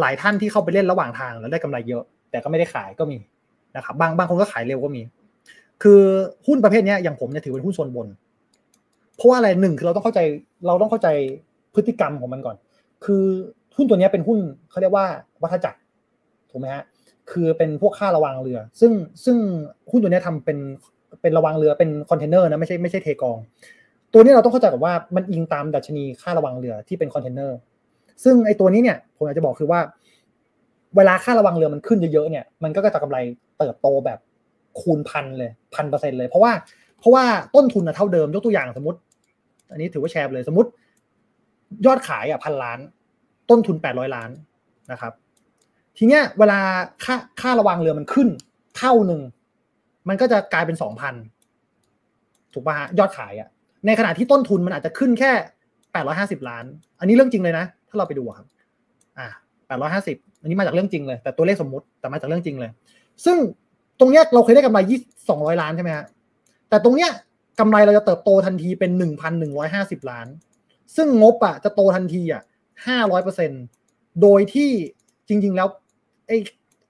หลายท่านที่เข้าไปเล่นระหว่างทางแล้วได้กำไรเยอะ แต่ก็ไม่ได้ขายก็มีนะครับบางบางคนก็ขายเร็วก็มี คือหุ้นประเภทนี้อย่างผมเนี่ยถือเป็นหุ้นโซนบน เพราะว่าอะไรหนึ่งคือเราต้องเข้าใจเราต้องเข้าใจพฤติกรรมของมันก่อน คือหุ้นตัวนี้เป็นหุ้นเขาเรียกว่าวัฏจักรถูกไหมฮะคือเป็นพวกค่าระวังเรือ ซึ่งซึ่งหุ้นตัวนี้ทำเป็นค่าระวางเรือเป็นคอนเทนเนอร์นะไม่ใช่ไม่ใช่เทกอง ตัวนี้เราต้องเข้าใจกับว่ามันอิงตามดัชนีค่าระวางเรือที่เป็นคอนเทนเนอร์ซึ่งไอ้ตัวนี้เนี่ยผมอยากจะบอกคือว่า เวลาค่าระวางเรือมันขึ้นเยอะๆเนี่ยมันก็จะกำไรเติบโตแบบคูณพันเลยพันเปอร์เซ็นต์เลย เพราะว่า เพราะว่าต้นทุนเท่าเดิมยกตัวอย่างสมมติ อันนี้ถือว่าแชร์เลยสมมติ ยอดขายอะพันล้าน ต้นทุนแปดร้อยล้านนะครับ ทีเนี้ยเวลาค่าค่าระวังเรือมันขึ้น เท่าหนึ่งมันก็จะกลายเป็นสองพันถูกป่ะฮะยอดขายอะ ในขณะที่ต้นทุนมันอาจจะขึ้นแค่แปดร้อยห้าสิบล้าน อันนี้เรื่องจริงเลยนะ ถ้าเราไปดูครับ อ่าแปดร้อยห้าสิบอันนี้มาจากเรื่องจริงเลย แต่ตัวเลขสมมติแต่มาจากเรื่องจริงเลย ซึ่งตรงเนี้ยเราเคยได้กำไรยี่สองร้อยล้านใช่ไหมฮะ แต่ตรงเนี้ยกำไรเราจะเติบโตทันทีเป็นหนึ่งพันหนึ่งร้อยห้าสิบล้าน ซึ่งงบอะจะโตทันทีอะห้าร้อยเปอร์เซ็นโดยที่จริง ๆ แล้วไอ้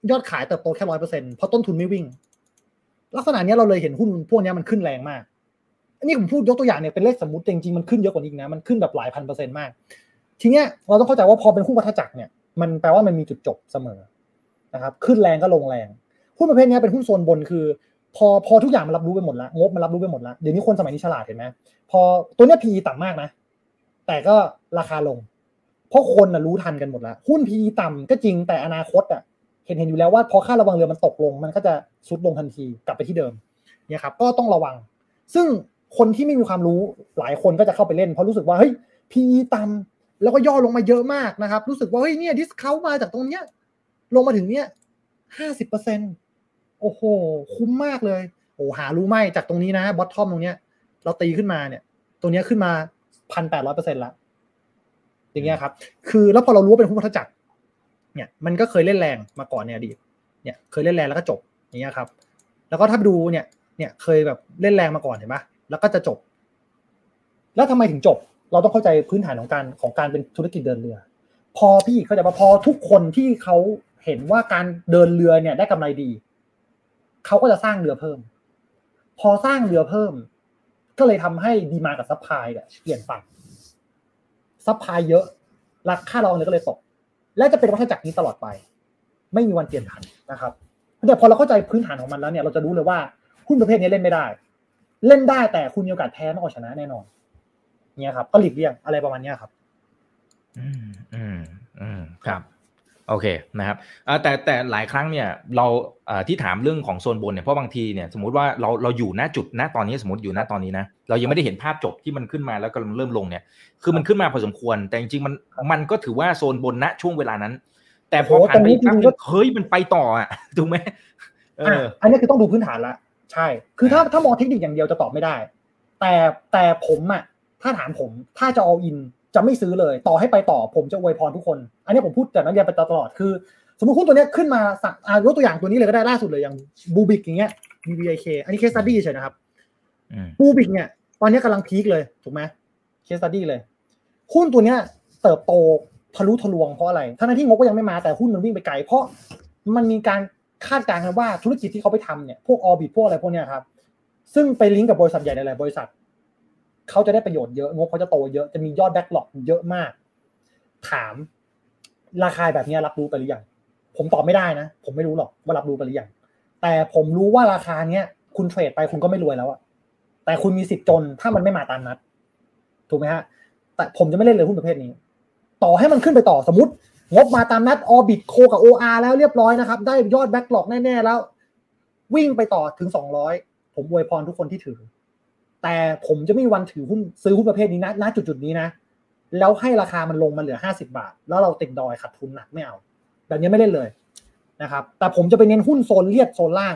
ยอดขายเติบโตแค่ร้อยเปอร์เซ็นเพราะต้นทุนไม่วิ่ง ลักษณะนี้เราเลยเห็นหุ้นพวกนี้มันขึ้นแรงมาก อันนี้ผมพูดยกตัวอย่างเนี่ยเป็นเลขสมมติจริงๆมันขึ้นเยอะกว่านี้นะ มันขึ้นแบบหลายพันเปอร์เซ็นต์มาก ทีเนี้ยเราต้องเข้าใจว่าพอเป็นหุ้นวัฏจักรเนี่ย มันแปลว่ามันมีจุดจบเสมอนะครับ ขึ้นแรงก็ลงแรง หุ้นประเภทนี้เป็นหุ้นโซนบนคือ พอพอทุกอย่างมันรับรู้ไปหมดแล้วงบมันรับรู้ไปหมดแล้วเดี๋ยวนี้คนสมัยนี้ฉลาดเห็นไหมพอตัวเนี้ย PE ต่ำมากนะ แต่ก็ราคาลง เพราะคนนะรู้ทันกันหมดแล้ว หุ้น PE ต่ำก็จริงแต่อนาคตอะเห็นเห็นอยู่แล้วว่าพอค่าระวังเรือมันตกลง มันก็จะซุดลงทันทีกลับไปที่เดิมเนี่ยครับก็ต้องระวัง ซึ่งคนที่ไม่มีความรู้หลายคนก็จะเข้าไปเล่น เพราะรู้สึกว่าเฮ้ย PE ต่ำแล้วก็ย่อลงมาเยอะมากนะครับ รู้สึกว่าเฮ้ยเนี่ยดิสเขามาจากตรงเนี้ยลงมาถึงเนี้ยห้าสิบเปอร์เซ็นต์ โอ้โห คุ้มมากเลยโอ้หารู้ไหมจากตรงนี้นะบอททอมตรงเนี้ย เราตีขึ้นมาเนี่ย ตัวเนี้ยขึ้นมาพันแปดร้อยเปอร์เซ็นต์ละอย่างเงี้ยครับ คือแล้วพอเรารู้ว่าเป็นหุ้นวัฏจักรเนี่ยมันก็เคยเล่นแรงมาก่อนในอดีตเนี่ยเคยเล่นแรงแล้วก็จบอย่างเงี้ยครับ แล้วก็ถ้าดูเนี่ยเนี่ยเคยแบบเล่นแรงมาก่อนเห็นปะแล้วก็จะจบ แล้วทำไมถึงจบ เราต้องเข้าใจพื้นฐานของการของการเป็นธุรกิจเดินเรือ พอพี่เข้าใจว่าพอทุกคนที่เขาเห็นว่าการเดินเรือเนี่ยได้กำไรดี เขาก็จะสร้างเรือเพิ่ม พอสร้างเรือเพิ่ม ก็เลยทำให้ demand กับ supply เนี่ยเปลี่ยนฝั่ง supply เยอะราคาเรือเนี่ยก็เลยตก และจะเป็นวัฏจักรนี้ตลอดไป ไม่มีวันเปลี่ยนผันนะครับแต่พอเราเข้าใจพื้นฐานของมันแล้วเนี่ยเราจะรู้เลยว่าหุ้นประเภทนี้เล่นไม่ได้ เล่นได้แต่คุณมีโอกาสแพ้มากกว่าชนะแน่นอนเนี่ยครับ ก็หลีกเลี่ยงอะไรประมาณนี้ครับ อืมอืมอืมครับ โอเคนะครับแต่แต่หลายครั้งเนี่ยเราที่ถามเรื่องของโซนบนเนี่ยเพราะบางทีเนี่ยสมมติว่าเราเราอยู่ณจุดณตอนนี้สมมติอยู่ณตอนนี้นะเรายังไม่ได้เห็นภาพจบที่มันขึ้นมาแล้วก็เริ่มลงเนี่ยคือมันขึ้นมาพอสมควร แต่จริงๆมันมันก็ถือว่าโซนบนณช่วงเวลานั้น แต่พอผ่านไปครั้งเฮ้ยมันไปต่ออะถูกไหมเอออันนี้คือต้องดูพื้นฐานละใช่ คือถ้าถ้ามองเทคนิคอย่างเดียวจะตอบไม่ได้ แต่แต่ผมอะถ้าถามผมถ้าจะ all in จะไม่ซื้อเลย ต่อให้ไปต่อผมจะอวยพรทุกคน อันนี้ผมพูดแต่นักเรียนไปตลอดคือ สมมติหุ้นตัวนี้ขึ้นมาสั่งอ่ายกตัวอย่างตัวนี้เลยก็ได้ล่าสุดเลยอย่าง Bluebik อย่างเงี้ย BBIK อันนี้ case study เฉยนะครับ Bluebik เนี่ย ตอนนี้กำลัง peak เลยถูกไหม case study เลยหุ้นตัวเนี้ยเติบโตทะลุทะลวงเพราะอะไรทั้งที่งบก็ยังไม่มาแต่หุ้นมันวิ่งไปไกลเพราะมันมีการคาดการณ์กันว่าธุรกิจที่เขาไปทำเนี่ยพวก Orbit พวกอะไรพวกเนี้ยครับซึ่งไปลิงก์กับบริษัทใหญ่หลายๆบริษัท เขาจะได้ประโยชน์เยอะงบเขาจะโตเยอะจะมียอด backlog เยอะมาก ถามราคาแบบนี้รับรู้ไปหรือยังผมตอบไม่ได้นะ ผมไม่รู้หรอกว่ารับรู้ไปหรือยังแต่ผมรู้ว่าราคาเนี้ยคุณเทรดไปคุณก็ไม่รวยแล้วอะแต่คุณมีสิทธิ์จนถ้ามันไม่มาตามนัด ถูกไหมฮะ แต่ผมจะไม่เล่นเลยหุ้นประเภทนี้ ต่อให้มันขึ้นไปต่อสมมติ งบมาตามนัดออบิทโคกับ OR แล้วเรียบร้อยนะครับ ได้ยอด backlog แน่ ๆ แล้ว วิ่งไปต่อถึงสองร้อยผมอวยพรทุกคนที่ถือ แต่ผมจะไม่มีวันถือหุ้นซื้อหุ้นประเภทนี้นะณจุดจุดนี้นะ แล้วให้ราคามันลงมาเหลือห้าสิบาท แล้วเราติดดอยขาดทุนหนักไม่เอา แบบนี้ไม่เล่นเลยนะครับ แต่ผมจะไปเน้นหุ้นโซนเลียดโซนล่าง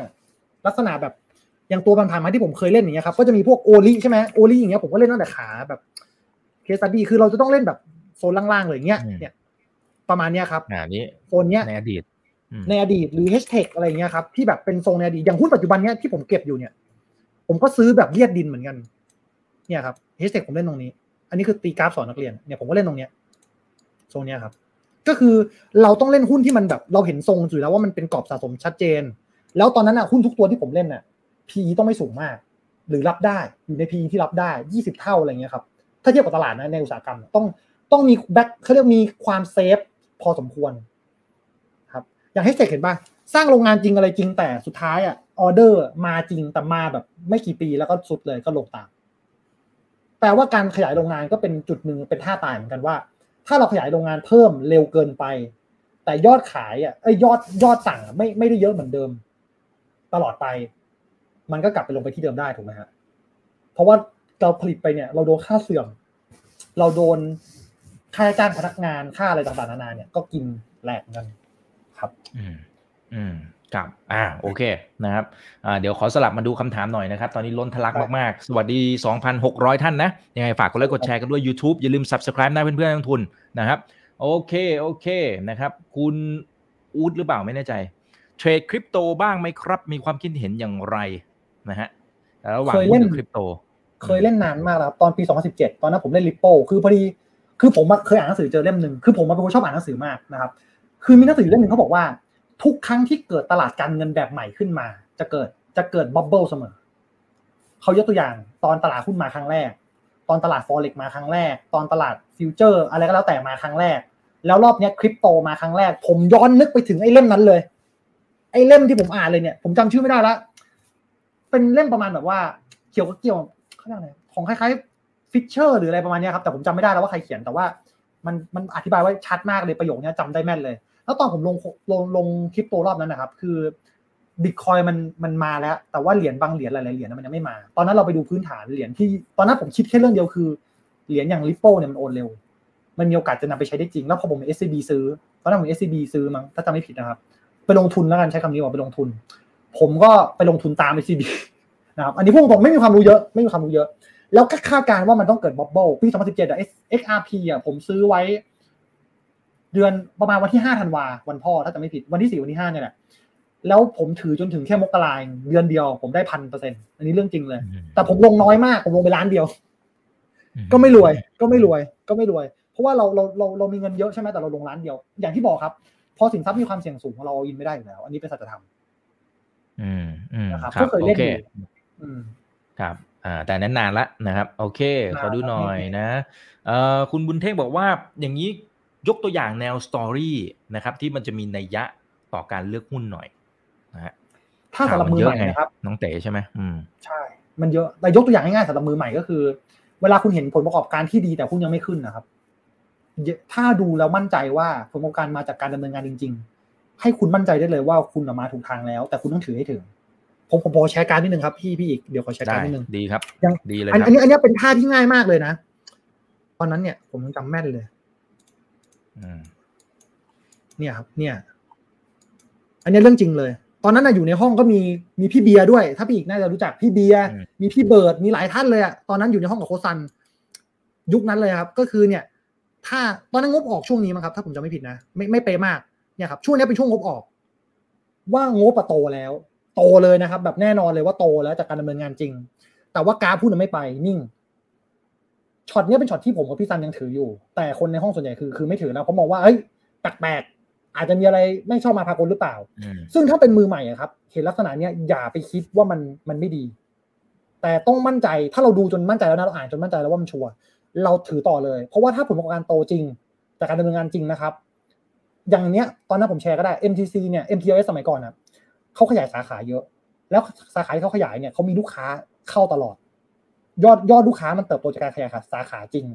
ลักษณะแบบอย่างตัวผ่านๆมาที่ผมเคยเล่นอย่างเงี้ยครับ ก็จะมีพวกโอลิใช่ไหมโอลิอย่างเงี้ยผมก็เล่นตั้งแต่ขาแบบเคสตัดดี้คือเราจะต้องเล่นแบบโซนล่างๆเลยเงี้ย เนี่ย ประมาณเนี้ยครับอ่านี้โซนเนี้ยในอดีต ในอดีตหรือ hashtag อะไรเงี้ยครับที่แบบเป็นทรงในอดีตอย่างหุ้นปัจจุบันเนี้ยที่ผมเก็บอยู่เนี่ย ผมก็ซื้อแบบเลียดดินเหมือนกัน เนี่ยครับ hashtag ผมเล่นตรงนี้ อันนี้คือตีกราฟสอนนักเรียนเนี่ยผมก็เล่นตรงเนี้ยทรงเนี้ยครับ ก็คือเราต้องเล่นหุ้นที่มันแบบเราเห็นทรงอยู่แล้วว่ามันเป็นกรอบสะสมชัดเจน แล้วตอนนั้นอะหุ้นทุกตัวที่ผมเล่นน่ะ PE ต้องไม่สูงมาก หรือรับได้อยู่ใน PE ที่รับได้ยี่สิบเท่าอะไรเงี้ยครับถ้าเทียบกับตลาดนะในอุตสาหกรรมต้องต้องมีแบ็คเขาเรียกมีความเซฟพอสมควรครับ อย่างให้เสกเห็นป่ะสร้างโรงงานจริงอะไรจริงแต่สุดท้ายอะ ออเดอร์มาจริงแต่มาแบบ ไม่กี่ปีแล้วก็สุดเลยก็ลงตามแปลว่าการขยายโรงงานก็เป็นจุดหนึ่งเป็นท่าตายเหมือนกันว่า ถ้าเราขยายโรงงานเพิ่มเร็วเกินไป แต่ยอดขายอะไอ้ยอดยอดสั่งไม่ไม่ได้เยอะเหมือนเดิม ตลอดไป มันก็กลับไปลงไปที่เดิมได้ถูกไหมฮะเพราะว่าเราผลิตไปเนี่ย เราโดนค่าเสื่อม เราโดนค่าจ้างพนักงานค่าอะไรต่างๆนานาเนี่ยก็กินแหลกกันครับ อืม อืม ครับอ่าโอเคนะครับอ่าเดี๋ยวขอสลับมาดูคำถามหน่อยนะครับ ตอนนี้ล้นทะลักมาก ๆ สวัสดี 2,600 ท่านนะ ยังไงฝากกดไลค์กดแชร์กันด้วย YouTube อย่าลืม Subscribe นะเพื่อนๆนักลงทุนนะครับโอเคโอเคนะครับ คุณอูดหรือเปล่าไม่แน่ใจ เทรดคริปโตบ้างไหมครับ มีความคิดเห็นอย่างไรนะฮะระหว่างเคยหุ้เล่นหุ้นกับคริปโต เคยเล่นนานมากแล้วครับตอนปี 2017 ตอนนั้นผมเล่น Ripple คือพอดีคือผมเคยอ่านหนังสือเจอเล่มหนึ่งคือผมเป็นคนชอบอ่านหนังสือมากนะครับ คือมีหนังสือเล่มหนึ่งเขาบอกว่า ทุกครั้งที่เกิดตลาดการเงินแบบใหม่ขึ้นมา จะเกิดจะเกิด bubble เสมอเขายกตัวอย่างตอนตลาดหุ้นมาครั้งแรก ตอนตลาด forex มาครั้งแรก ตอนตลาด future อะไรก็แล้วแต่มาครั้งแรก แล้วรอบนี้คริปโตมาครั้งแรก ผมย้อนนึกไปถึงไอ้เล่มนั้นเลย ไอ้เล่มที่ผมอ่านเลยเนี่ย ผมจำชื่อไม่ได้ละเป็นเล่มประมาณแบบว่าเกี่ยวกับเกี่ยวเขาเรียกอะไรของคล้ายๆฟิชเชอร์หรืออะไรประมาณนี้ครับแต่ผมจำไม่ได้แล้วว่าใครเขียนแต่ว่ามันมันอธิบายไว้ชัดมากเลยประโยคนี้จำได้แม่นเลย แล้วตอนผมลงลงลงคริปโตรอบนั้นนะครับ คือบิตคอยมันมันมาแล้ว แต่ว่าเหรียญบางเหรียญหลายๆเหรียญมันยังไม่มา ตอนนั้นเราไปดูพื้นฐานเหรียญที่ตอนนั้นผมคิดแค่เรื่องเดียวคือเหรียญอย่าง Ripple เนี่ยมันโอนเร็ว มันมีโอกาสจะนำไปใช้ได้จริง แล้วพอผมเป็น SCB ซื้อตอนนั้นผม SCB ซื้อมั้งถ้าจำไม่ผิดนะครับ ไปลงทุนแล้วกันใช้คำนี้ว่าไปลงทุน ผมก็ไปลงทุนตาม SCB นะครับอันนี้พวกผมไม่มีความรู้เยอะไม่มีความรู้เยอะ แล้วก็คาดการณ์ว่ามันต้องเกิด bubble ปี2017อะ XRP อะผมซื้อไว้ เดือนประมาณวันที่5ธันวาวันพ่อถ้าจำไม่ผิดวันที่4วันที่5เนี่ยแหละแล้วผมถือจนถึงแค่มกราเองเดือนเดียว ผมได้พันเปอร์เซ็นต์อันนี้เรื่องจริงเลย แต่ผมลงน้อยมาก ผมลงไปล้านเดียว ก็ไม่รวย ก็ไม่รวย ก็ไม่รวย เพราะว่าเราเราเราเรามีเงินเยอะใช่ไหมแต่เราลงล้านเดียว อย่างที่บอกครับ พอสินทรัพย์มีความเสี่ยงสูงเราอินไม่ได้อยู่แล้ว อันนี้เป็นสัจธรรมอืมอืมนะครับครับก็เคยโอเล่นเคอยู่อืมครับอ่าแต่นั้นนานละนะครับ โอเค ขอดูหน่อยนานนะเอ่อคุณบุญเท่งบอกว่าอย่างนี้ ยกตัวอย่างแนวสตอรี่นะครับที่มันจะมีนัยยะต่อการเลือกหุ้นหน่อยนะฮะถ้าสำหรับมือใหม่นะครับน้องเต๋ใช่ไหมอืมใช่ มันเยอะแต่ยกตัวอย่างง่ายๆสำหรับมือใหม่ก็คือ เวลาคุณเห็นผลประกอบการที่ดีแต่หุ้นยังไม่ขึ้นนะครับ ถ้าดูแล้วมั่นใจว่าผลประกอบการมาจากการดำเนินงานจริง ๆ ให้คุณมั่นใจได้เลยว่าคุณมาถูกทางแล้ว แต่คุณต้องถือให้ถึงผมผมขอแชร์การนิดนึงครับพี่พี่อีกเดี๋ยวขอแชร์ได้การนิดนึงดีครับยังดีเลยอันครับอันนี้อันนี้เป็นท่าที่ง่ายมากเลยนะ ตอนนั้นเนี่ยผมยังจำแม่นเลยอืม เนี่ยครับ เนี่ย อันนี้เรื่องจริงเลย ตอนนั้นน่ะอยู่ในห้องก็มีมีพี่เบียร์ด้วย ถ้าพี่อีกน่าจะรู้จักพี่เบียร์อืมมีพี่เบิร์ดมีหลายท่านเลยอะตอนนั้นอยู่ในห้องกับโค้ชซัน ยุคนั้นเลยครับ ก็คือเนี่ย ถ้าตอนนั้นงบออกช่วงนี้มั้งครับ ถ้าผมจำไม่ผิดนะไม่ไม่เป๊ะมากเนี่ยครับช่วงนี้เป็นช่วงงบออก ว่างบอะโตแล้ว โตเลยนะครับ แบบแน่นอนเลยว่าโตแล้วจากการดำเนินงานจริง แต่ว่ากราฟหุ้นไม่ไปนิ่ง ช็อตเนี้ยเป็นช็อตที่ผมกับพี่ซันยังถืออยู่ แต่คนในห้องส่วนใหญ่คือคือไม่ถือแล้วเพราะมองว่าเฮ้ยแปลกๆอาจจะมีอะไรไม่ชอบมาพากลหรือเปล่าอืมซึ่งถ้าเป็นมือใหม่อะครับ เห็นลักษณะเนี้ยอย่าไปคิดว่ามันมันไม่ดี แต่ต้องมั่นใจถ้าเราดูจนมั่นใจแล้วนะเราอ่านจนมั่นใจแล้วว่ามันชัวร์เราถือต่อเลย เพราะว่าถ้าผลประกอบการโตจริง จากการดำเนินงานจริงนะครับ อย่างเนี้ยตอนนั้นผมแชร์ก็ได้ MTC เนี่ย MTS สมัยก่อนนะเขาขยายสาขาเยอะ แล้วสาขาที่เขาขยายเนี่ยเขามีลูกค้าเข้าตลอด ยอดยอดลูกค้ามันเติบโตจากการขยายสาขาจริง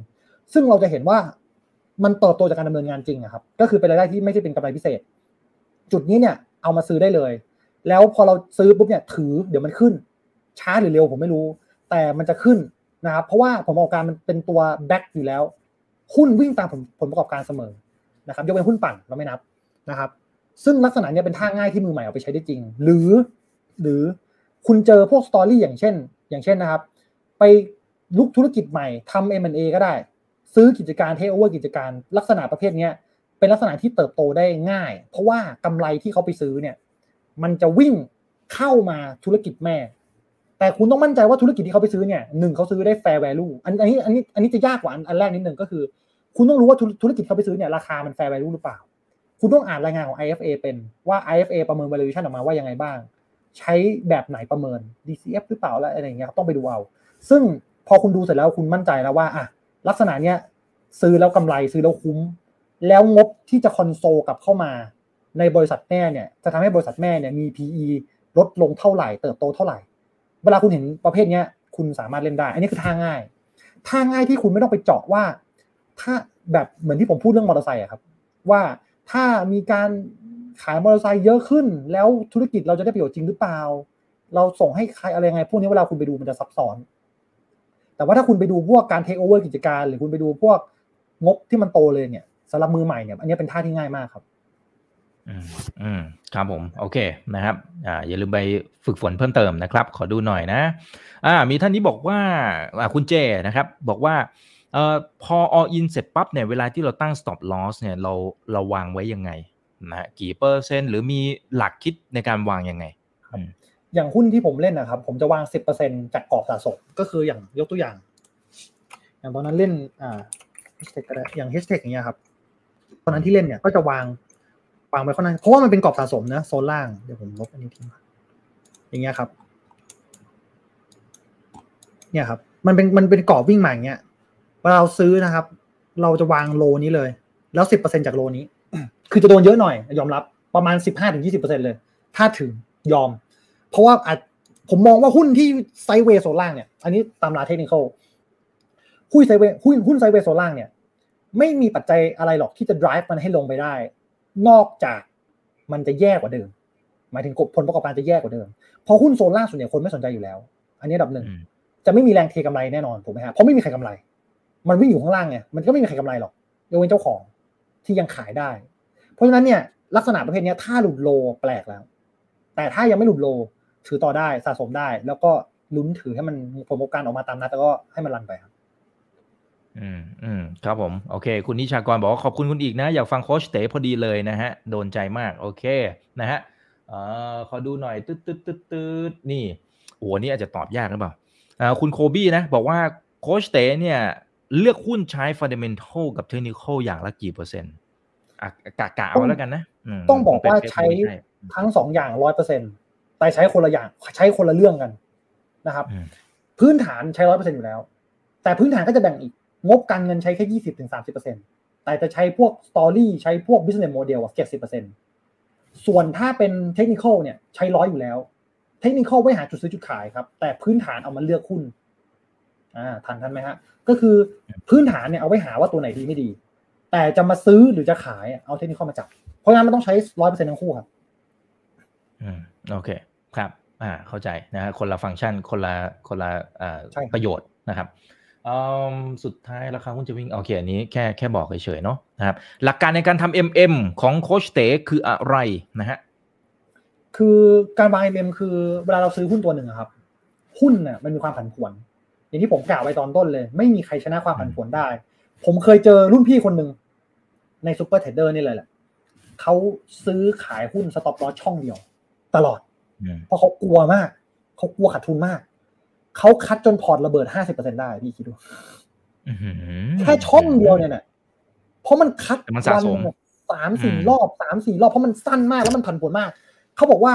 ซึ่งเราจะเห็นว่ามันเติบโตจากการดำเนินงานจริงอะครับ ก็คือเป็นรายได้ที่ไม่ใช่เป็นกำไรพิเศษ จุดนี้เนี่ยเอามาซื้อได้เลย แล้วพอเราซื้อปุ๊บเนี่ยถือเดี๋ยวมันขึ้น ช้าหรือเร็วผมไม่รู้ แต่มันจะขึ้นนะครับ เพราะว่าผลประกอบการมันเป็นตัวแบ็กอยู่แล้ว หุ้นวิ่งตามผลผลประกอบการเสมอนะครับยกเว้นหุ้นปั่นเราไม่นับนะครับ ซึ่งลักษณะเนี้ยเป็นท่าง่ายที่มือใหม่เอาไปใช้ได้จริง หรือ หรือคุณเจอพวกสตอรี่อย่างเช่น อย่างเช่นนะครับ ไปลุกธุรกิจใหม่ทำ M&A ก็ได้ ซื้อกิจการเทโอเวอร์กิจการลักษณะประเภทเนี้ยเป็นลักษณะที่เติบโตได้ง่าย เพราะว่ากำไรที่เขาไปซื้อเนี่ย มันจะวิ่งเข้ามาธุรกิจแม่ แต่คุณต้องมั่นใจว่าธุรกิจที่เขาไปซื้อเนี่ยหนึ่งเขาซื้อได้ fair value อันอันนี้อันนี้อันนี้จะยากกว่าอันอันแรกนิดนึงก็คือ คุณต้องรู้ว่าธุรธุรกิจเขาไปซื้อเนี่ยราคามัน fair value หรือเปล่า คุณต้องอ่านรายงานของ IFA เป็นว่า IFA ประเมิน valuation ออกมาว่ายังไงบ้าง ใช้แบบไหนประเมิน DCF หรือเปล่าอะไรอย่างเงี้ยต้องไปดูเอา ซึ่งพอคุณดูเสร็จแล้วคุณมั่นใจแล้วว่าอะลักษณะเนี้ยซื้อแล้วกำไรซื้อแล้วคุ้ม แล้วงบที่จะคอนโซลกลับเข้ามา ในบริษัทแม่เนี่ยจะทำให้บริษัทแม่เนี่ยมี PE ลดลงเท่าไหร่ เติบโตเท่าไหร่ เวลาคุณเห็นประเภทเนี้ยคุณสามารถเล่นได้ อันนี้คือทางง่ายทางง่ายที่คุณไม่ต้องไปเจาะว่า ถ้าแบบเหมือนที่ผมพูดเรื่องมอเตอร์ไซค์อะครับ ว่าถ้ามีการขายมอเตอร์ไซค์เยอะขึ้น แล้วธุรกิจเราจะได้ประโยชน์จริงหรือเปล่า เราส่งให้ใครอะไรยังไงพวกนี้เวลาคุณไปดูมันจะซับซ้อน แต่ว่าถ้าคุณไปดูพวกการเทคโอเวอร์กิจการ หรือคุณไปดูพวกงบที่มันโตเลยเนี่ยสำหรับมือใหม่เนี่ยอันนี้เป็นท่าที่ง่ายมากครับอืมอืมครับผม โอเคนะครับ อ่า อย่าลืมไปฝึกฝนเพิ่มเติมนะครับ ขอดูหน่อยนะ อ่า มีท่านนี้บอกว่า อ่า คุณเจนะครับ บอกว่า เอ่อ พอ all in เสร็จปั๊บเนี่ย เวลาที่เราตั้ง stop loss เนี่ย เราเราวางไว้ยังไงนะ กี่เปอร์เซ็นต์ หรือมีหลักคิดในการวางยังไง อย่างหุ้นที่ผมเล่นนะครับ ผมจะวางสิบเปอร์เซ็นจากกรอบสะสมก็คืออย่างยกตัวอย่าง อย่างตอนนั้นเล่นอ่าเทคอย่างเฮชเทคอย่างเงี้ยครับตอนนั้นที่เล่นเนี่ยก็จะวางวางไว้ค่อนข้างเพราะว่ามันเป็นกรอบสะสมนะโซนล่างเดี๋ยวผมลบอันนี้ทิ้งอย่างเงี้ยครับ เนี่ยครับ มันเป็นมันเป็นกรอบวิ่งมาอย่างเงี้ยเวลาเราซื้อนะครับ เราจะวาง low นี้เลย แล้วสิบเปอร์เซ็นต์จาก low นี้ คือจะโดนเยอะหน่อย ยอมรับประมาณสิบห้าถึงยี่สิบเปอร์เซ็นต์เลย ถ้าถึงยอม เพราะว่าอาจผมมองว่าหุ้นที่ sideway โซนล่างเนี่ย อันนี้ตามตำราเทคนิคหุ้น sideway หุ้นหุ้น sideway โซนล่างเนี่ย ไม่มีปัจจัยอะไรหรอกที่จะ drive มันให้ลงไปได้ นอกจากมันจะแย่กว่าเดิม หมายถึงผลประกอบการจะแย่กว่าเดิม เพราะหุ้นโซล่างส่วนใหญ่คนไม่สนใจอยู่แล้ว อันนี้ดับหนึ่ง จะไม่มีแรงเทกำไรแน่นอนถูกไหมฮะเพราะไม่มีใครกำไร มันวิ่งอยู่ข้างล่างไง มันก็ไม่มีใครกำไรหรอกยกเว้นเจ้าของที่ยังขายได้ เพราะฉะนั้นเนี่ยลักษณะประเภทนี้ถ้าหลุดโลแปลกแล้ว แต่ถ้ายังไม่หลุดโล ถือต่อได้สะสมได้ แล้วก็ลุ้นถือให้มันผลประกอบการออกมาตามนัดแล้วก็ให้มันรันไปครับ อืมอืมครับผม โอเค คุณนิชากรบอกว่าขอบคุณคุณอีกนะ อยากฟังโคชเต๋พอดีเลยนะฮะ โดนใจมาก โอเคนะฮะเอ่อขอดูหน่อยตืดตืดตืดตืดนี่โอ้นี่อาจจะตอบยากหรือเปล่าอ่าคุณโคบี้นะ บอกว่าโค้ชเต๋เนี่ย เลือกหุ้นใช้ fundamental กับเทคนิคอย่างละกี่เปอร์เซ็นต์อะกะกะเอาแล้วกันนะ ต้องบอกว่าใช้ทั้งสองอย่างร้อยเปอร์เซ็นต์ แต่ใช้คนละอย่างใช้คนละเรื่องกันนะครับ พื้นฐานใช้ร้อยเปอร์เซ็นต์อยู่แล้ว แต่พื้นฐานก็จะแบ่งอีก งบการเงินใช้แค่ยี่สิบถึงสามสิบเปอร์เซ็นต์แต่จะใช้พวก story ใช้พวก business model เจ็ดสิบเปอร์เซ็นส่วนถ้าเป็นเทคนิคเนี่ยใช้ร้อยอยู่แล้ว เทคนิคไว้หาจุดซื้อจุดขายครับ แต่พื้นฐานเอามาเลือกหุ้นอ่าทันทันไหมฮะ ก็คือพื้นฐานเนี่ยเอาไว้หาว่าตัวไหนดีไม่ดี แต่จะมาซื้อหรือจะขายเอาเทคนิคมาจับ เพราะงั้นมันต้องใช้ร้อยเปอร์เซ็นต์ทั้งคู่ครับ อืม โอเค ครับอ่าเข้าใจนะฮะคนละฟังก์ชันคนละคนละอ่าประโยชน์นะครับอืมสุดท้ายราคาหุ้นจะวิ่งโอเคอันนี้แค่แค่บอกเฉยๆเนาะนะครับหลักการในการทำ MM ของโค้ชเต๋คืออะไรนะฮะคือการวาง MM คือเวลาเราซื้อหุ้นตัวหนึ่งครับ หุ้นเนี่ยมันมีความผันผวน อย่างที่ผมกล่าวไว้ตอนต้นเลย ไม่มีใครชนะความผันผวนได้ ผมเคยเจอรุ่นพี่คนหนึ่งใน Super Trader นี่เลยแหละเขาซื้อขายหุ้น stop loss ช่องเดียว ตลอด เพราะเขากลัวมากเขากลัวขาดทุนมากเขา cut จนพอร์ตระเบิดห้าสิบเปอร์เซ็นได้พี่คิดดูแค่ช่องเดียวเนี่ยนะเพราะมัน cut วันสามสี่รอบสามสี่รอบเพราะมันสั้นมากแล้วมันผันผวนมากเขาบอกว่า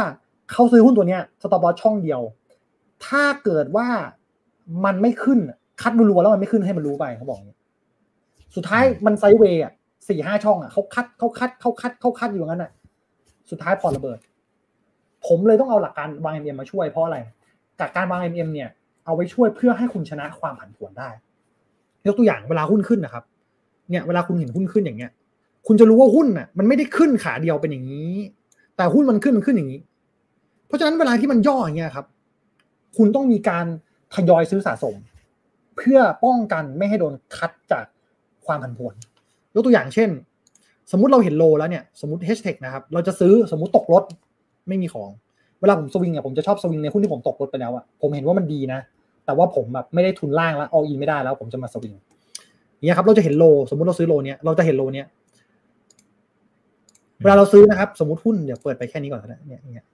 เขาซื้อหุ้นตัวเนี้ย stop loss ช่องเดียว ถ้าเกิดว่ามันไม่ขึ้น cut รัวๆแล้วมันไม่ขึ้นให้มันรู้ไปเขาบอกสุดท้ายมัน sideway อะสี่ห้าช่องอะเขา cut เขา cut เขา cut เขา cut อยู่งั้นอะ สุดท้ายพอระเบิด ผมเลยต้องเอาหลักการวาง MM มาช่วยเพราะอะไรจากการวาง MM เนี่ยเอาไว้ช่วยเพื่อให้คุณชนะความผันผวนได้ ยกตัวอย่างเวลาหุ้นขึ้นนะครับ เนี่ยเวลาคุณเห็นหุ้นขึ้นอย่างเงี้ย คุณจะรู้ว่าหุ้นอะมันไม่ได้ขึ้นขาเดียวเป็นอย่างนี้ แต่หุ้นมันขึ้นมันขึ้นอย่างนี้ เพราะฉะนั้นเวลาที่มันย่ออย่างเงี้ยครับ คุณต้องมีการทยอยซื้อสะสม เพื่อป้องกันไม่ให้โดนคัดจากความผันผวน ยกตัวอย่างเช่น สมมติเราเห็นโลแล้วเนี่ย สมมติ hashtag นะครับ เราจะซื้อสมมติตกรถ ไม่มีของเวลาผมสวิงเนี่ยผมจะชอบสวิงในหุ้นที่ผมตกรถไปแล้วอะผมเห็นว่ามันดีนะ แต่ว่าผมแบบไม่ได้ทุนล่างแล้วอออินไม่ได้แล้ว ผมจะมาสวิงเนี่ยครับ เราจะเห็นโล สมมติเราซื้อโลเนี้ยเราจะเห็นโลเนี้ยเวลาเราซื้อนะครับ สมมติหุ้นเดี๋ยวเปิดไปแค่นี้ก่อนนะเนี่ยเนี่ย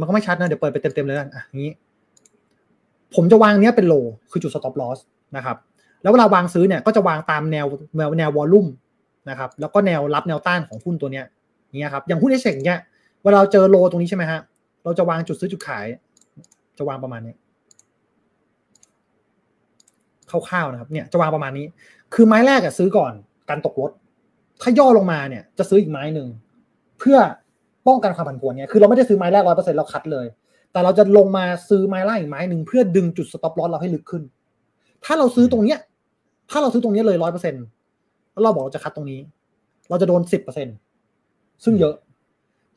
มันก็ไม่ชัดนะเดี๋ยวเปิดไปเต็มๆเลยนะอะนี้ ผมจะวางเนี้ยเป็นโล คือจุด stop loss นะครับ แล้วเวลาวางซื้อเนี่ยก็จะวางตามแนวแนวแนว volume นะครับ แล้วก็แนวรับแนวต้านของหุ้นตัวเนี้ยเนี่ยครับอย่างหุ้นเอเซกเนี่ย เวลาเราเจอ low ตรงนี้ใช่ไหมฮะ เราจะวางจุดซื้อจุดขาย จะวางประมาณนี้คร่าวๆนะครับ เนี่ยจะวางประมาณนี้ คือไม้แรกอะซื้อก่อนกันตกรถ ถ้าย่อลงมาเนี่ย จะซื้ออีกไม้หนึ่งเพื่อป้องกันความผันผวนเนี่ย คือเราไม่ได้ซื้อไม้แรกร้อยเปอร์เซ็นต์เรา cut เลย แต่เราจะลงมาซื้อไม้ล่างอีกไม้หนึ่งเพื่อดึงจุดสต็อปลอสเราให้ลึกขึ้น ถ้าเราซื้อตรงเนี้ย ถ้าเราซื้อตรงนี้เลยร้อยเปอร์เซ็นต์แล้วเราบอกเราจะคัดตรงนี้ เราจะโดนสิบเปอร์เซ็นต์ซึ่งเยอะ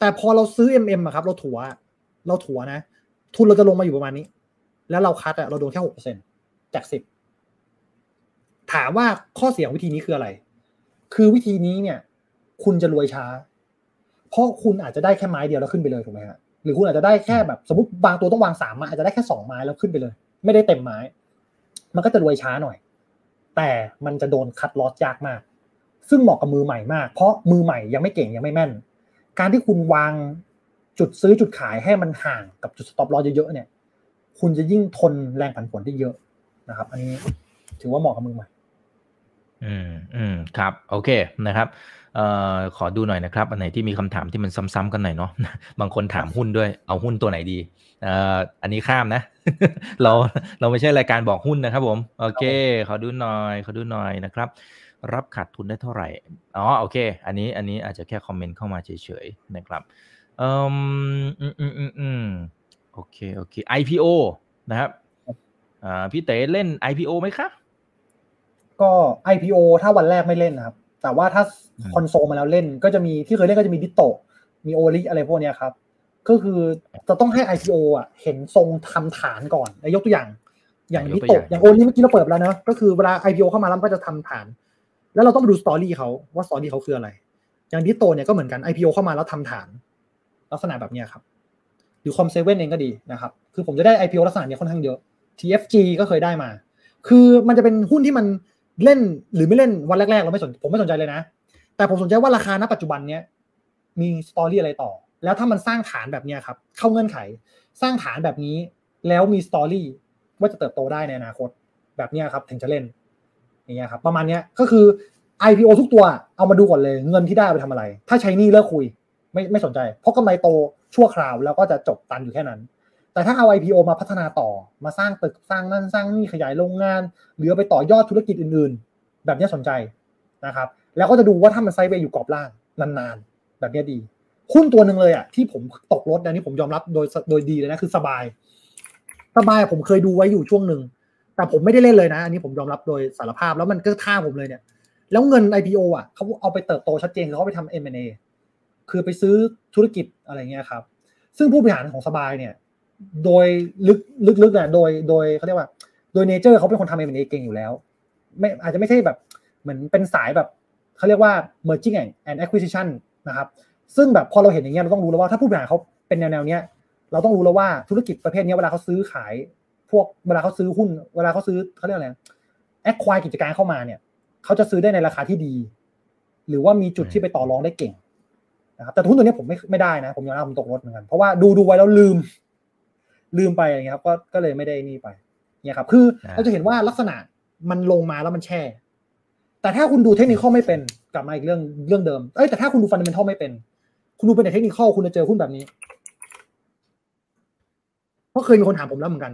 แต่พอเราซื้อ MM อะครับ เราถัว เราถัวนะ ทุนเราจะลงมาอยู่ประมาณนี้ แล้วเราคัดอะเราโดนแค่หกเปอร์เซ็นจากสิบถามว่าข้อเสียของวิธีนี้คืออะไร คือวิธีนี้เนี่ย คุณจะรวยช้า เพราะคุณอาจจะได้แค่ไม้เดียวแล้วขึ้นไปเลยถูกไหมฮะหรือคุณอาจจะได้แค่แบบสมมติบางตัวต้องวางสามไม้อาจจะได้แค่สองไม้แล้วขึ้นไปเลย ไม่ได้เต็มไม้ มันก็จะรวยช้าหน่อย แต่มันจะโดน cut loss ยากมาก ซึ่งเหมาะกับมือใหม่มาก เพราะมือใหม่ยังไม่เก่งยังไม่แม่น การที่คุณวางจุดซื้อจุดขายให้มันห่างกับจุด stop loss เยอะๆเนี่ย คุณจะยิ่งทนแรงผันผวนได้เยอะนะครับ อันนี้ถือว่าเหมาะกับมือใหม่อืมอืมครับ โอเคนะครับเอ่อขอดูหน่อยนะครับอันไหนที่มีคำถามที่มันซ้ำๆกันหน่อยเนาะบางคนถามหุ้นด้วยเอาหุ้นตัวไหนดีเอ่ออันนี้ข้ามนะ เราเราไม่ใช่รายการบอกหุ้นนะครับผม โอเค ขอดูหน่อย ขอดูหน่อยนะครับ รับขาดทุนได้เท่าไหร่ อ๋อ โอเค อันนี้ อันนี้อาจจะแค่คอมเมนต์เข้ามาเฉยๆ นะครับเอ่มอืม อืมอืมอืมโอเค โอเค IPO นะครับ อ่า พี่เต๋เล่น IPO ไหมครับ ก็ IPO ถ้าวันแรกไม่เล่นนะครับ แต่ว่าถ้าอืมคอนโซลมาแล้วเล่น ก็จะมี ที่เคยเล่นก็จะมีดิโตมีโอลิอะไรพวกเนี้ยครับ ก็คือจะต้องให้ IPO อะ เห็นทรงทำฐานก่อนยกตัวอย่าง อย่างยดิกตัวโตอย่างอย่างโอลิเมื่อกี้เราเปิดไปแล้วเนอะก็คือเวลา IPO เข้ามาแล้วมันก็จะทำฐาน แล้วเราต้องไปดู story เขาว่า story เขาคืออะไร อย่างดิโตเนี่ยก็เหมือนกัน IPO เข้ามาแล้วทำฐาน ลักษณะแบบนี้ครับ หรือคอมเซเว่นเองก็ดีนะครับ คือผมจะได้ IPO ลักษณะเนี้ยค่อนข้างเยอะ TFG ก็เคยได้มา คือมันจะเป็นหุ้นที่มันเล่นหรือไม่เล่นวันแรกๆเราไม่สนผมไม่สนใจเลยนะ แต่ผมสนใจว่าราคาณปัจจุบันเนี้ยมีสตอรี่อะไรต่อ แล้วถ้ามันสร้างฐานแบบนี้ครับ เข้าเงื่อนไข สร้างฐานแบบนี้ แล้วมีสตอรี่ว่าจะเติบโตได้ในอนาคต แบบนี้ครับถึงจะเล่น อย่างเงี้ยครับประมาณเนี้ยก็คือ IPO ทุกตัวเอามาดูก่อนเลยเงินที่ได้ไปทำอะไร ถ้าใช้นี่เลิกคุยไม่ไม่สนใจ เพราะกำไรโตชั่วคราวแล้วก็จะจบตันอยู่แค่นั้น แต่ถ้าเอา IPO มาพัฒนาต่อมาสร้างตึกสร้างนั่นสร้างนี่ขยายโรงงานหรือไปต่อยอดธุรกิจอื่นๆ แบบนี้สนใจนะครับแล้วก็จะดูว่าถ้ามันไซด์เวย์อยู่กรอบล่างนานๆ แบบนี้ดีหุ้นตัวหนึ่งเลยอะที่ผมตกรถนะนี่ผมยอมรับโดยโดยดีเลยนะคือสบาย สบายผมเคยดูไว้อยู่ช่วงหนึ่ง แต่ผมไม่ได้เล่นเลยนะ อันนี้ผมยอมรับโดยสารภาพแล้วมันก็ท่าผมเลยเนี่ย แล้วเงิน IPO อะเขาเอาไปเติบโตชัดเจนคือเขาไปทำ M&A คือไปซื้อธุรกิจอะไรเงี้ยครับ ซึ่งผู้บริหารของสบายเนี่ย โดยลึกลึกๆเนี่ยโดยโดยเขาเรียกว่า โดยเนเจอร์เขาเป็นคนทำ M&A เก่งอยู่แล้ว ไม่อาจจะไม่ใช่แบบเหมือนเป็นสายแบบเขาเรียกว่า merging and acquisition นะครับ ซึ่งแบบพอเราเห็นอย่างเงี้ยเราต้องรู้แล้วว่าถ้าผู้บริหารเขาเป็นแนวๆเนี้ยเราต้องรู้แล้วว่าธุรกิจประเภทเนี้ยเวลาเขาซื้อขาย พวกเวลาเขาซื้อหุ้น เวลาเขาซื้อเขาเรียกอะไรแอคควายกิจการเข้ามาเนี่ยเขาจะซื้อได้ในราคาที่ดี หรือว่ามีจุดที่ไปต่อรองได้เก่งนะครับแต่หุ้นตัวเนี้ยผมไม่ไม่ได้นะ ผมยอมรับผมตกรถเหมือนกันเพราะว่าดูดูไว้แล้วลืม ลืมไปอะไรเงี้ยครับก็ก็เลยไม่ได้นี่ไปเนี่ยครับ คืออ่าเราจะเห็นว่าลักษณะมันลงมาแล้วมันแช่ แต่ถ้าคุณดูเทคนิคไม่เป็นกลับมาอีกเรื่องเรื่องเดิมเอ้ยแต่ถ้าคุณดูฟันเดเมนทัลไม่เป็น คุณดูเป็นแต่เทคนิคคุณจะเจอหุ้นแบบนี้เพราะเคยมีคนถามผมแล้วเหมือนกัน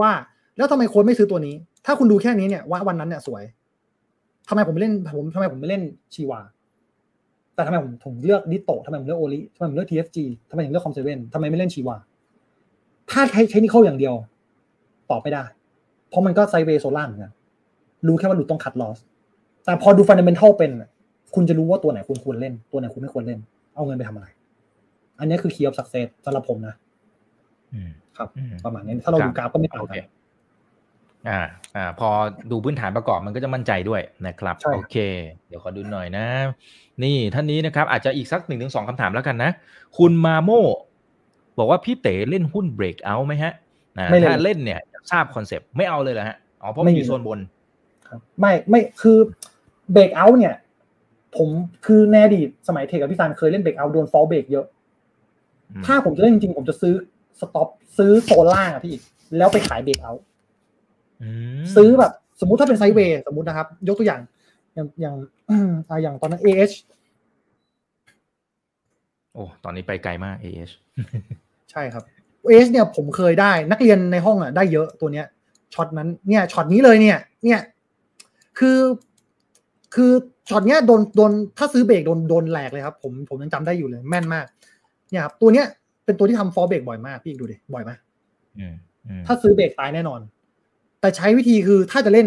ว่าแล้วทำไมโค้ชไม่ซื้อตัวนี้ ถ้าคุณดูแค่นี้เนี่ยว่าวันนั้นเนี่ยสวยทำไมผมไม่เล่นผมทำไมผมไม่เล่นชีวา แต่ทำไมผมผมเลือกดิโตทำไมผมเลือกโอลิทำไมผมเลือก TFG ทำไมถึงเลือกคอมเซเว่นทำไมไม่เล่นชีวา ถ้าใช้เทคนิคอย่างเดียว ตอบไม่ได้ เพราะมันก็ sideway โซนล่างเหมือนกันรู้แค่ว่าหลุดต้อง cut loss แต่พอดู fundamental เป็น คุณจะรู้ว่าตัวไหนคุณควรเล่น ตัวไหนคุณไม่ควรเล่น เอาเงินไปทำอะไร อันนี้คือ key of success สำหรับผมนะ ครับอืมประมาณนี้ถ้าเราดูกราฟก็ไม่ต่างโอกัเคนอ่า อ่า พอดูพื้นฐานประกอบมันก็จะมั่นใจด้วยนะครับใช่โอเค เดี๋ยวขอดูหน่อยนะ นี่ท่านนี้นะครับ อาจจะอีกสักหนึ่งถึงสองคำถามแล้วกันนะ คุณมาโมบอกว่าพี่เต๋เล่นหุ้นเบรกเอาไหมฮะอ่าไม่เล่นถ้าเล่นเนี่ยอยากทราบคอนเซปต์ไม่เอาเลยเหรอฮะ อ๋อ เพราะมันไม่อยู่โซนบน ครับ ไม่ ไม่คือbreakout เนี่ย ผมคือในอดีตสมัยเทคกับพี่ซานเคยเล่น breakout โดน false break เยอะอืมถ้าผมจะเล่นจริงๆผมจะซื้อ stop ซื้อโซนล่างอะพี่ แล้วไปขาย breakout อืมซื้อแบบ สมมุติถ้าเป็น sideway สมมุตินะครับ ยกตัวอย่าง อย่างอย่างอ่าอย่างตอนนั้น AH โอ้ตอนนี้ไปไกลมาก AH ใช่ครับเอสเนี่ยผมเคยได้นักเรียนในห้องอะได้เยอะตัวเนี้ยช็อตนั้นเนี่ยช็อตนี้เลยเนี่ย เนี่ยคือคือช็อตเนี้ยโดนโดนถ้าซื้อเบรกโดนโดนแหลกเลยครับ ผมผมยังจำได้อยู่เลยแม่นมาก เนี่ยครับตัวเนี้ย เป็นตัวที่ทำ false break บ่อยมากพี่ดูดิบ่อยไหมถ้าซื้อเบรกตายแน่นอน แต่ใช้วิธีคือถ้าจะเล่น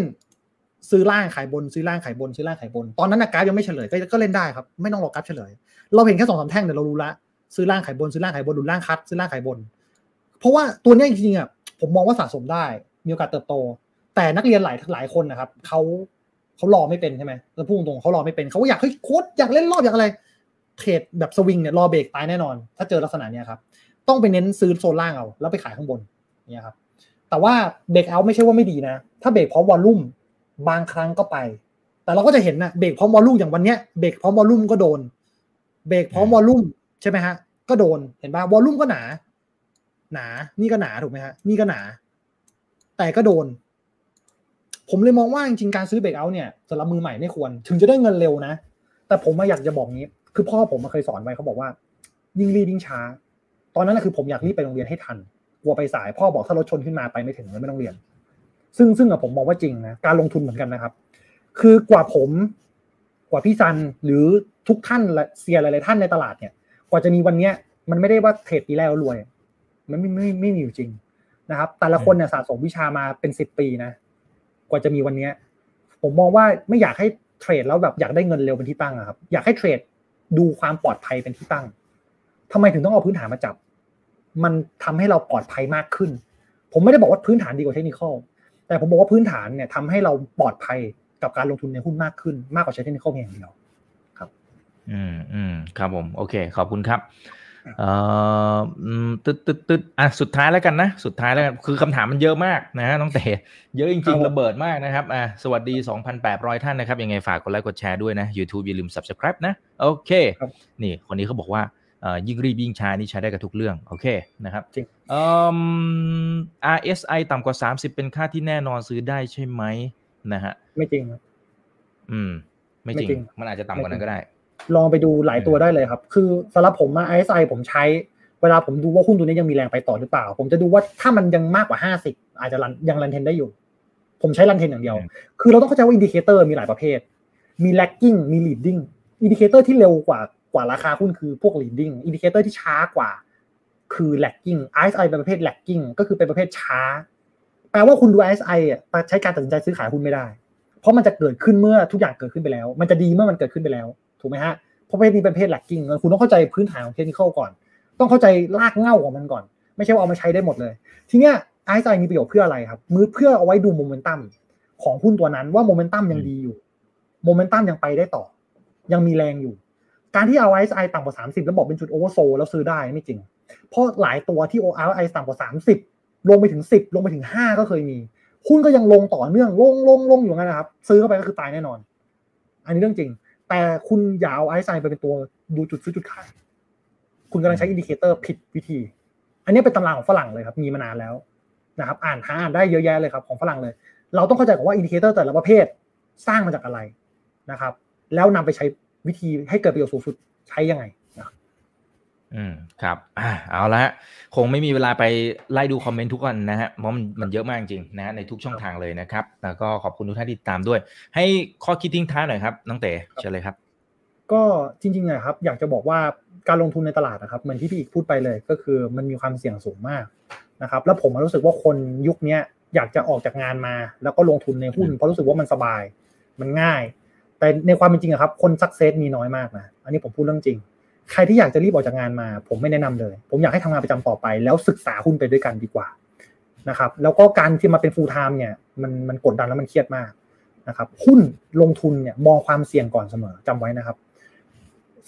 ซื้อล่างขายบนซื้อล่างขายบนซื้อล่างขายบน ตอนนั้นนะกราฟยังไม่เฉลยก็ก็เล่นได้ครับ ไม่ต้องรอกราฟเฉลย เราเห็นแค่สองสามแท่งเนี่ยเรารู้ละซื้อล่างขายบนซื้อล่างขายบนหลุดล่าง cut ซื้อล่างขายบน เพราะว่าตัวนี้จริงๆอะผมมองว่าสะสมได้ มีโอกาสเติบโต แต่นักเรียนหลายหลายคนนะครับเขาเขารอไม่เป็นใช่ไหมเราพูดตรงเขารอไม่เป็นเขาอยากให้โค้ดอยากเล่นรอบอยากอะไรเทรดแบบสวิงเนี่ยรอเบรกตายแน่นอน ถ้าเจอลักษณะเนี้ยครับ ต้องไปเน้นซื้อโซนล่างเอาแล้วไปขายข้างบนเนี่ยครับแต่ว่าเบรกเอาไม่ใช่ว่าไม่ดีนะ ถ้าเบรกพร้อมวอลลุ่มบางครั้งก็ไป แต่เราก็จะเห็นนะเบรกพร้อมวอลลุ่มอย่างวันเนี้ยเบรกพร้อมวอลลุ่มก็โดนเบรกพร้อมวอลลุ่มใช่ไหมฮะก็โดนเห็นป่ะวอลลุ่มก็หนา หนา นี่ก็หนาถูกไหมฮะนี่ก็หนา แต่ก็โดน ผมเลยมองว่าจริงๆการซื้อเบรกเอาเนี่ยสำหรับมือใหม่ไม่ควร ถึงจะได้เงินเร็วนะ แต่ผมมาอยากจะบอกงี้ คือพ่อผมมาเคยสอนไว้เขาบอกว่า ยิ่งรีบยิ่งช้า ตอนนั้นคือผมอยากรีบไปโรงเรียนให้ทันกลัวไปสายพ่อบอกถ้ารถชนขึ้นมาไปไม่ถึงไม่ต้องเรียน ซึ่งซึ่งผมมองว่าจริงนะการลงทุนเหมือนกันนะครับ คือกว่าผมกว่าพี่ซันหรือทุกท่านเซียหลาย ๆ ท่านในตลาดเนี่ย กว่าจะมีวันเนี้ย มันไม่ได้ว่าเทรดปีแรกแล้วรวย มันไม่ไม่ไม่มีอยู่จริงนะครับ แต่ละคนเนี่ยสะสมวิชามาเป็นสิบปีนะ กว่าจะมีวันเนี้ย ผมมองว่าไม่อยากให้เทรดแล้วแบบอยากได้เงินเร็วเป็นที่ตั้งอะครับ อยากให้เทรดดูความปลอดภัยเป็นที่ตั้ง ทำไมถึงต้องเอาพื้นฐานมาจับ มันทำให้เราปลอดภัยมากขึ้น ผมไม่ได้บอกว่าพื้นฐานดีกว่าเทคนิคแต่ผมบอกว่าพื้นฐานเนี่ยทำให้เราปลอดภัยกับการลงทุนในหุ้นมากขึ้น มากกว่าใช้เทคนิคเพียงอย่างเดียวครับ อืมอืมครับผม โอเค ขอบคุณครับเอ่อตึ๊ดตึ๊ดตึ๊ดอะสุดท้ายแล้วกันนะ สุดท้ายแล้วกัน คือคำถามมันเยอะมากนะน้องเต๋เยอะจริงๆ ระเบิดมากนะครับ อะสวัสดี 2,800 ท่านนะครับ ยังไงฝากกดไลค์กดแชร์ด้วยนะ YouTube อย่าลืม Subscribe นะ โอเค นี่คนนี้เขาบอกว่า ยิ่งรีบยิ่งช้านี่ใช้ได้กับทุกเรื่อง โอเคนะครับจริงเอ่อ RSI ต่ำกว่า 30 เป็นค่าที่แน่นอนซื้อได้ใช่ไหมนะฮะไม่จริงอืม ไม่จริง มันอาจจะต่ำกว่านั้นก็ได้ ลองไปดูหลายตัวได้เลยครับ คือสำหรับผมมา RSI ผมใช้ เวลาผมดูว่าหุ้นตัวนี้ยังมีแรงไปต่อหรือเปล่า ผมจะดูว่าถ้ามันยังมากกว่า 50 อาจจะยัง run trend ได้อยู่ ผมใช้ run trend อย่างเดียว คือเราต้องเข้าใจว่า indicator มีหลายประเภท มี lagging มี leading indicator ที่เร็วกว่า กว่าราคาหุ้นคือพวก leading indicator ที่ช้ากว่า คือ lagging RSI เป็นประเภท lagging ก็คือเป็นประเภทช้า แปลว่าคุณดู RSI อะใช้การตัดสินใจซื้อขายหุ้นไม่ได้ เพราะมันจะเกิดขึ้นเมื่อทุกอย่างเกิดขึ้นไปแล้ว มันจะดีเมื่อมันเกิดขึ้นไปแล้ว ถูกไหมฮะเพราะประเภทนี้เป็นประเภท lagging คุณต้องเข้าใจพื้นฐานของเทคนิคก่อน ต้องเข้าใจรากเหง้าของมันก่อน ไม่ใช่ว่าเอามาใช้ได้หมดเลย ทีเนี้ย RSI มีประโยชน์เพื่ออะไรครับมือเพื่อเอาไว้ดูโมเมนตัมของหุ้นตัวนั้นว่าโมเมนตัมยังดีอยู่โมเมนตัมยังไปได้ต่อ ยังมีแรงอยู่ การที่เอา RSI ต่ำกว่า 30 แล้วบอกเป็นจุด oversold แล้วซื้อได้ไม่จริง เพราะหลายตัวที่ RSI ต่ำกว่า 30 ลงไปถึง 10 ลงไปถึง 5 ก็เคยมีหุ้นก็ยังลงต่อเนื่องลงลงลงอยู่งั้นนะครับ ซื้อเข้าไปก็คือตายแน่นอน อันนี้เรื่องจริง แต่คุณอย่าเอา RSI ไปเป็นตัวดูจุดซื้อจุดขายคุณกำลังใช้ indicator ผิดวิธี อันนี้เป็นตำราของฝรั่งเลยครับ มีมานานแล้วนะครับ อ่านหาอ่านได้เยอะแยะเลยครับของฝรั่งเลย เราต้องเข้าใจก่อนว่า indicator แต่ละประเภทสร้างมาจากอะไรนะครับ แล้วนำไปใช้ วิธีให้เกิดประโยชน์สูงสุดใช้ยังไงนะอืมครับอ่าเอาละคงไม่มีเวลาไปไล่ดูคอมเมนต์ทุกวันนะฮะเพราะมันมันเยอะมากจริงนะในทุกช่องทางเลยนะครับ แล้วก็ขอบคุณทุกท่านที่ติดตามด้วย ให้ข้อคิดทิ้งท้ายหน่อยครับน้องเต๋เชิญเลยครับ ก็จริงๆนะครับ อยากจะบอกว่าการลงทุนในตลาดนะครับเหมือนที่พี่อีกพูดไปเลย ก็คือมันมีความเสี่ยงสูงมากนะครับ แล้วผมรู้สึกว่าคนยุคนี้อยากจะออกจากงานมา แล้วก็ลงทุนในหุ้นเพราะรู้สึกว่ามันสบาย มันง่าย แต่ในความเป็นจริงอะครับคนสักเซสมีน้อยมากนะอันนี้ผมพูดเรื่องจริง ใครที่อยากจะรีบออกจากงานมา ผมไม่แนะนำเลย ผมอยากให้ทำงานประจำต่อไป แล้วศึกษาหุ้นไปด้วยกันดีกว่านะครับแล้วก็การที่มาเป็นฟูลไทม์เนี่ยมันมันกดดันแล้วมันเครียดมากนะครับหุ้นลงทุนเนี่ยมองความเสี่ยงก่อนเสมอจำไว้นะครับ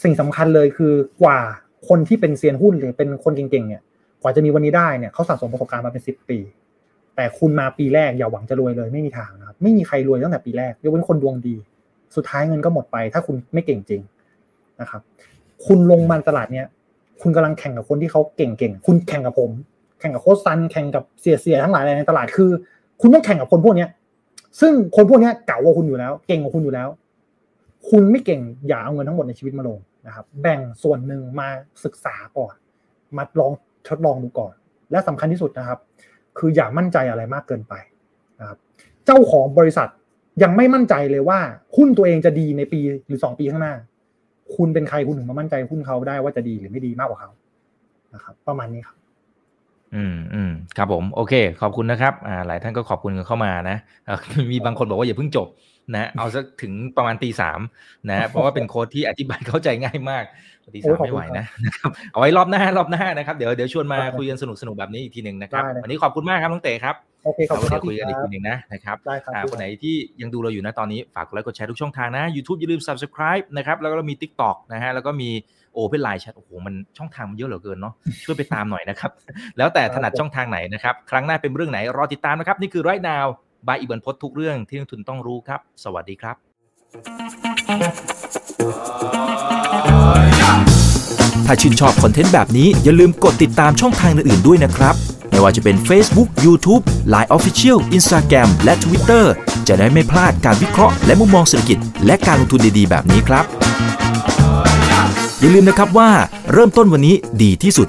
สิ่งสำคัญเลยคือกว่าคนที่เป็นเซียนหุ้นหรือเป็นคนเก่งๆเนี่ยกว่าจะมีวันนี้ได้เนี่ยเขาสะสมประสบการณ์มาเป็นสิบปี แต่คุณมาปีแรกอย่าหวังจะรวยเลยไม่มีทางนะครับไม่มีใครรวยตั้งแต่ปีแรกยกเว้นคนดวงดี สุดท้ายเงินก็หมดไป ถ้าคุณไม่เก่งจริงนะครับ คุณลงมาตลาดเนี้ยคุณกำลังแข่งกับคนที่เขาเก่งๆ คุณแข่งกับผม แข่งกับโค้ชซัน แข่งกับเสียๆทั้งหลายในตลาดคือ คุณต้องแข่งกับคนพวกเนี้ย ซึ่งคนพวกนี้เก่ากว่าคุณอยู่แล้ว เก่งกว่าคุณอยู่แล้ว คุณไม่เก่งอย่าเอาเงินทั้งหมดในชีวิตมาลงนะครับ แบ่งส่วนหนึ่งมาศึกษาก่อน มาลองทดลองดูก่อน และสำคัญที่สุดนะครับ คืออย่ามั่นใจอะไรมากเกินไปนะครับ เจ้าของบริษัท ยังไม่มั่นใจเลยว่าหุ้นตัวเองจะดีในปีหรือสองปีข้างหน้า คุณเป็นใครคุณถึงมามั่นใจหุ้นเขาได้ว่าจะดีหรือไม่ดีมากกว่าเขานะครับ ประมาณนี้ครับ อืมอืมครับผม โอเค ขอบคุณนะครับ อ่า หลายท่านก็ขอบคุณกันเข้ามานะมีบางคนบอกว่าอย่าเพิ่งจบ นะเอาสักถึงประมาณตีสามนะเพราะว่าเป็นโค้ดที่อธิบายเข้าใจง่ายมากตีสามไม่ไหวนะนะครับเอาไว้รอบหน้ารอบหน้านะครับเดี๋ยวเดี๋ยวชวนมาคุยกันสนุกสนุกแบบนี้อีกทีหนึ่งนะครับวันนี้ขอบคุณมากครับน้องเต๋ครับโอเคขอบคุณครับคุยกันอีกทีหนึ่งนะนะครับคนไหนที่ยังดูเราอยู่นะตอนนี้ฝากกดไลค์กดแชร์ทุกช่องทางนะ YouTube อย่าลืม subscribe นะครับแล้วก็มี TikTok นะฮะแล้วก็มีโอเพนไลน์แชทโอ้โหมันช่องทางมันเยอะเหลือเกินเนาะช่วยไปตามหน่อยนะครับแล้วแต่ถนัดช่องทางไหนนะครับครั้งหน้าเป็นเรื่องไหนรอติดตามนะครับนี่คือไรนาว บายอีบันพศทุกเรื่องที่นักทุนต้องรู้ครับ สวัสดีครับถ้าชื่นชอบคอนเทนต์แบบนี้อย่าลืมกดติดตามช่องทางอื่นๆด้วยนะครับ ไม่ว่าจะเป็น Facebook, YouTube, Line Official, Instagram และ Twitter จะได้ไม่พลาดการวิเคราะห์และมุมมองเศรษฐกิจ และการลงทุนดีๆ แบบนี้ครับ อย่าลืมนะครับว่าเริ่มต้นวันนี้ดีที่สุด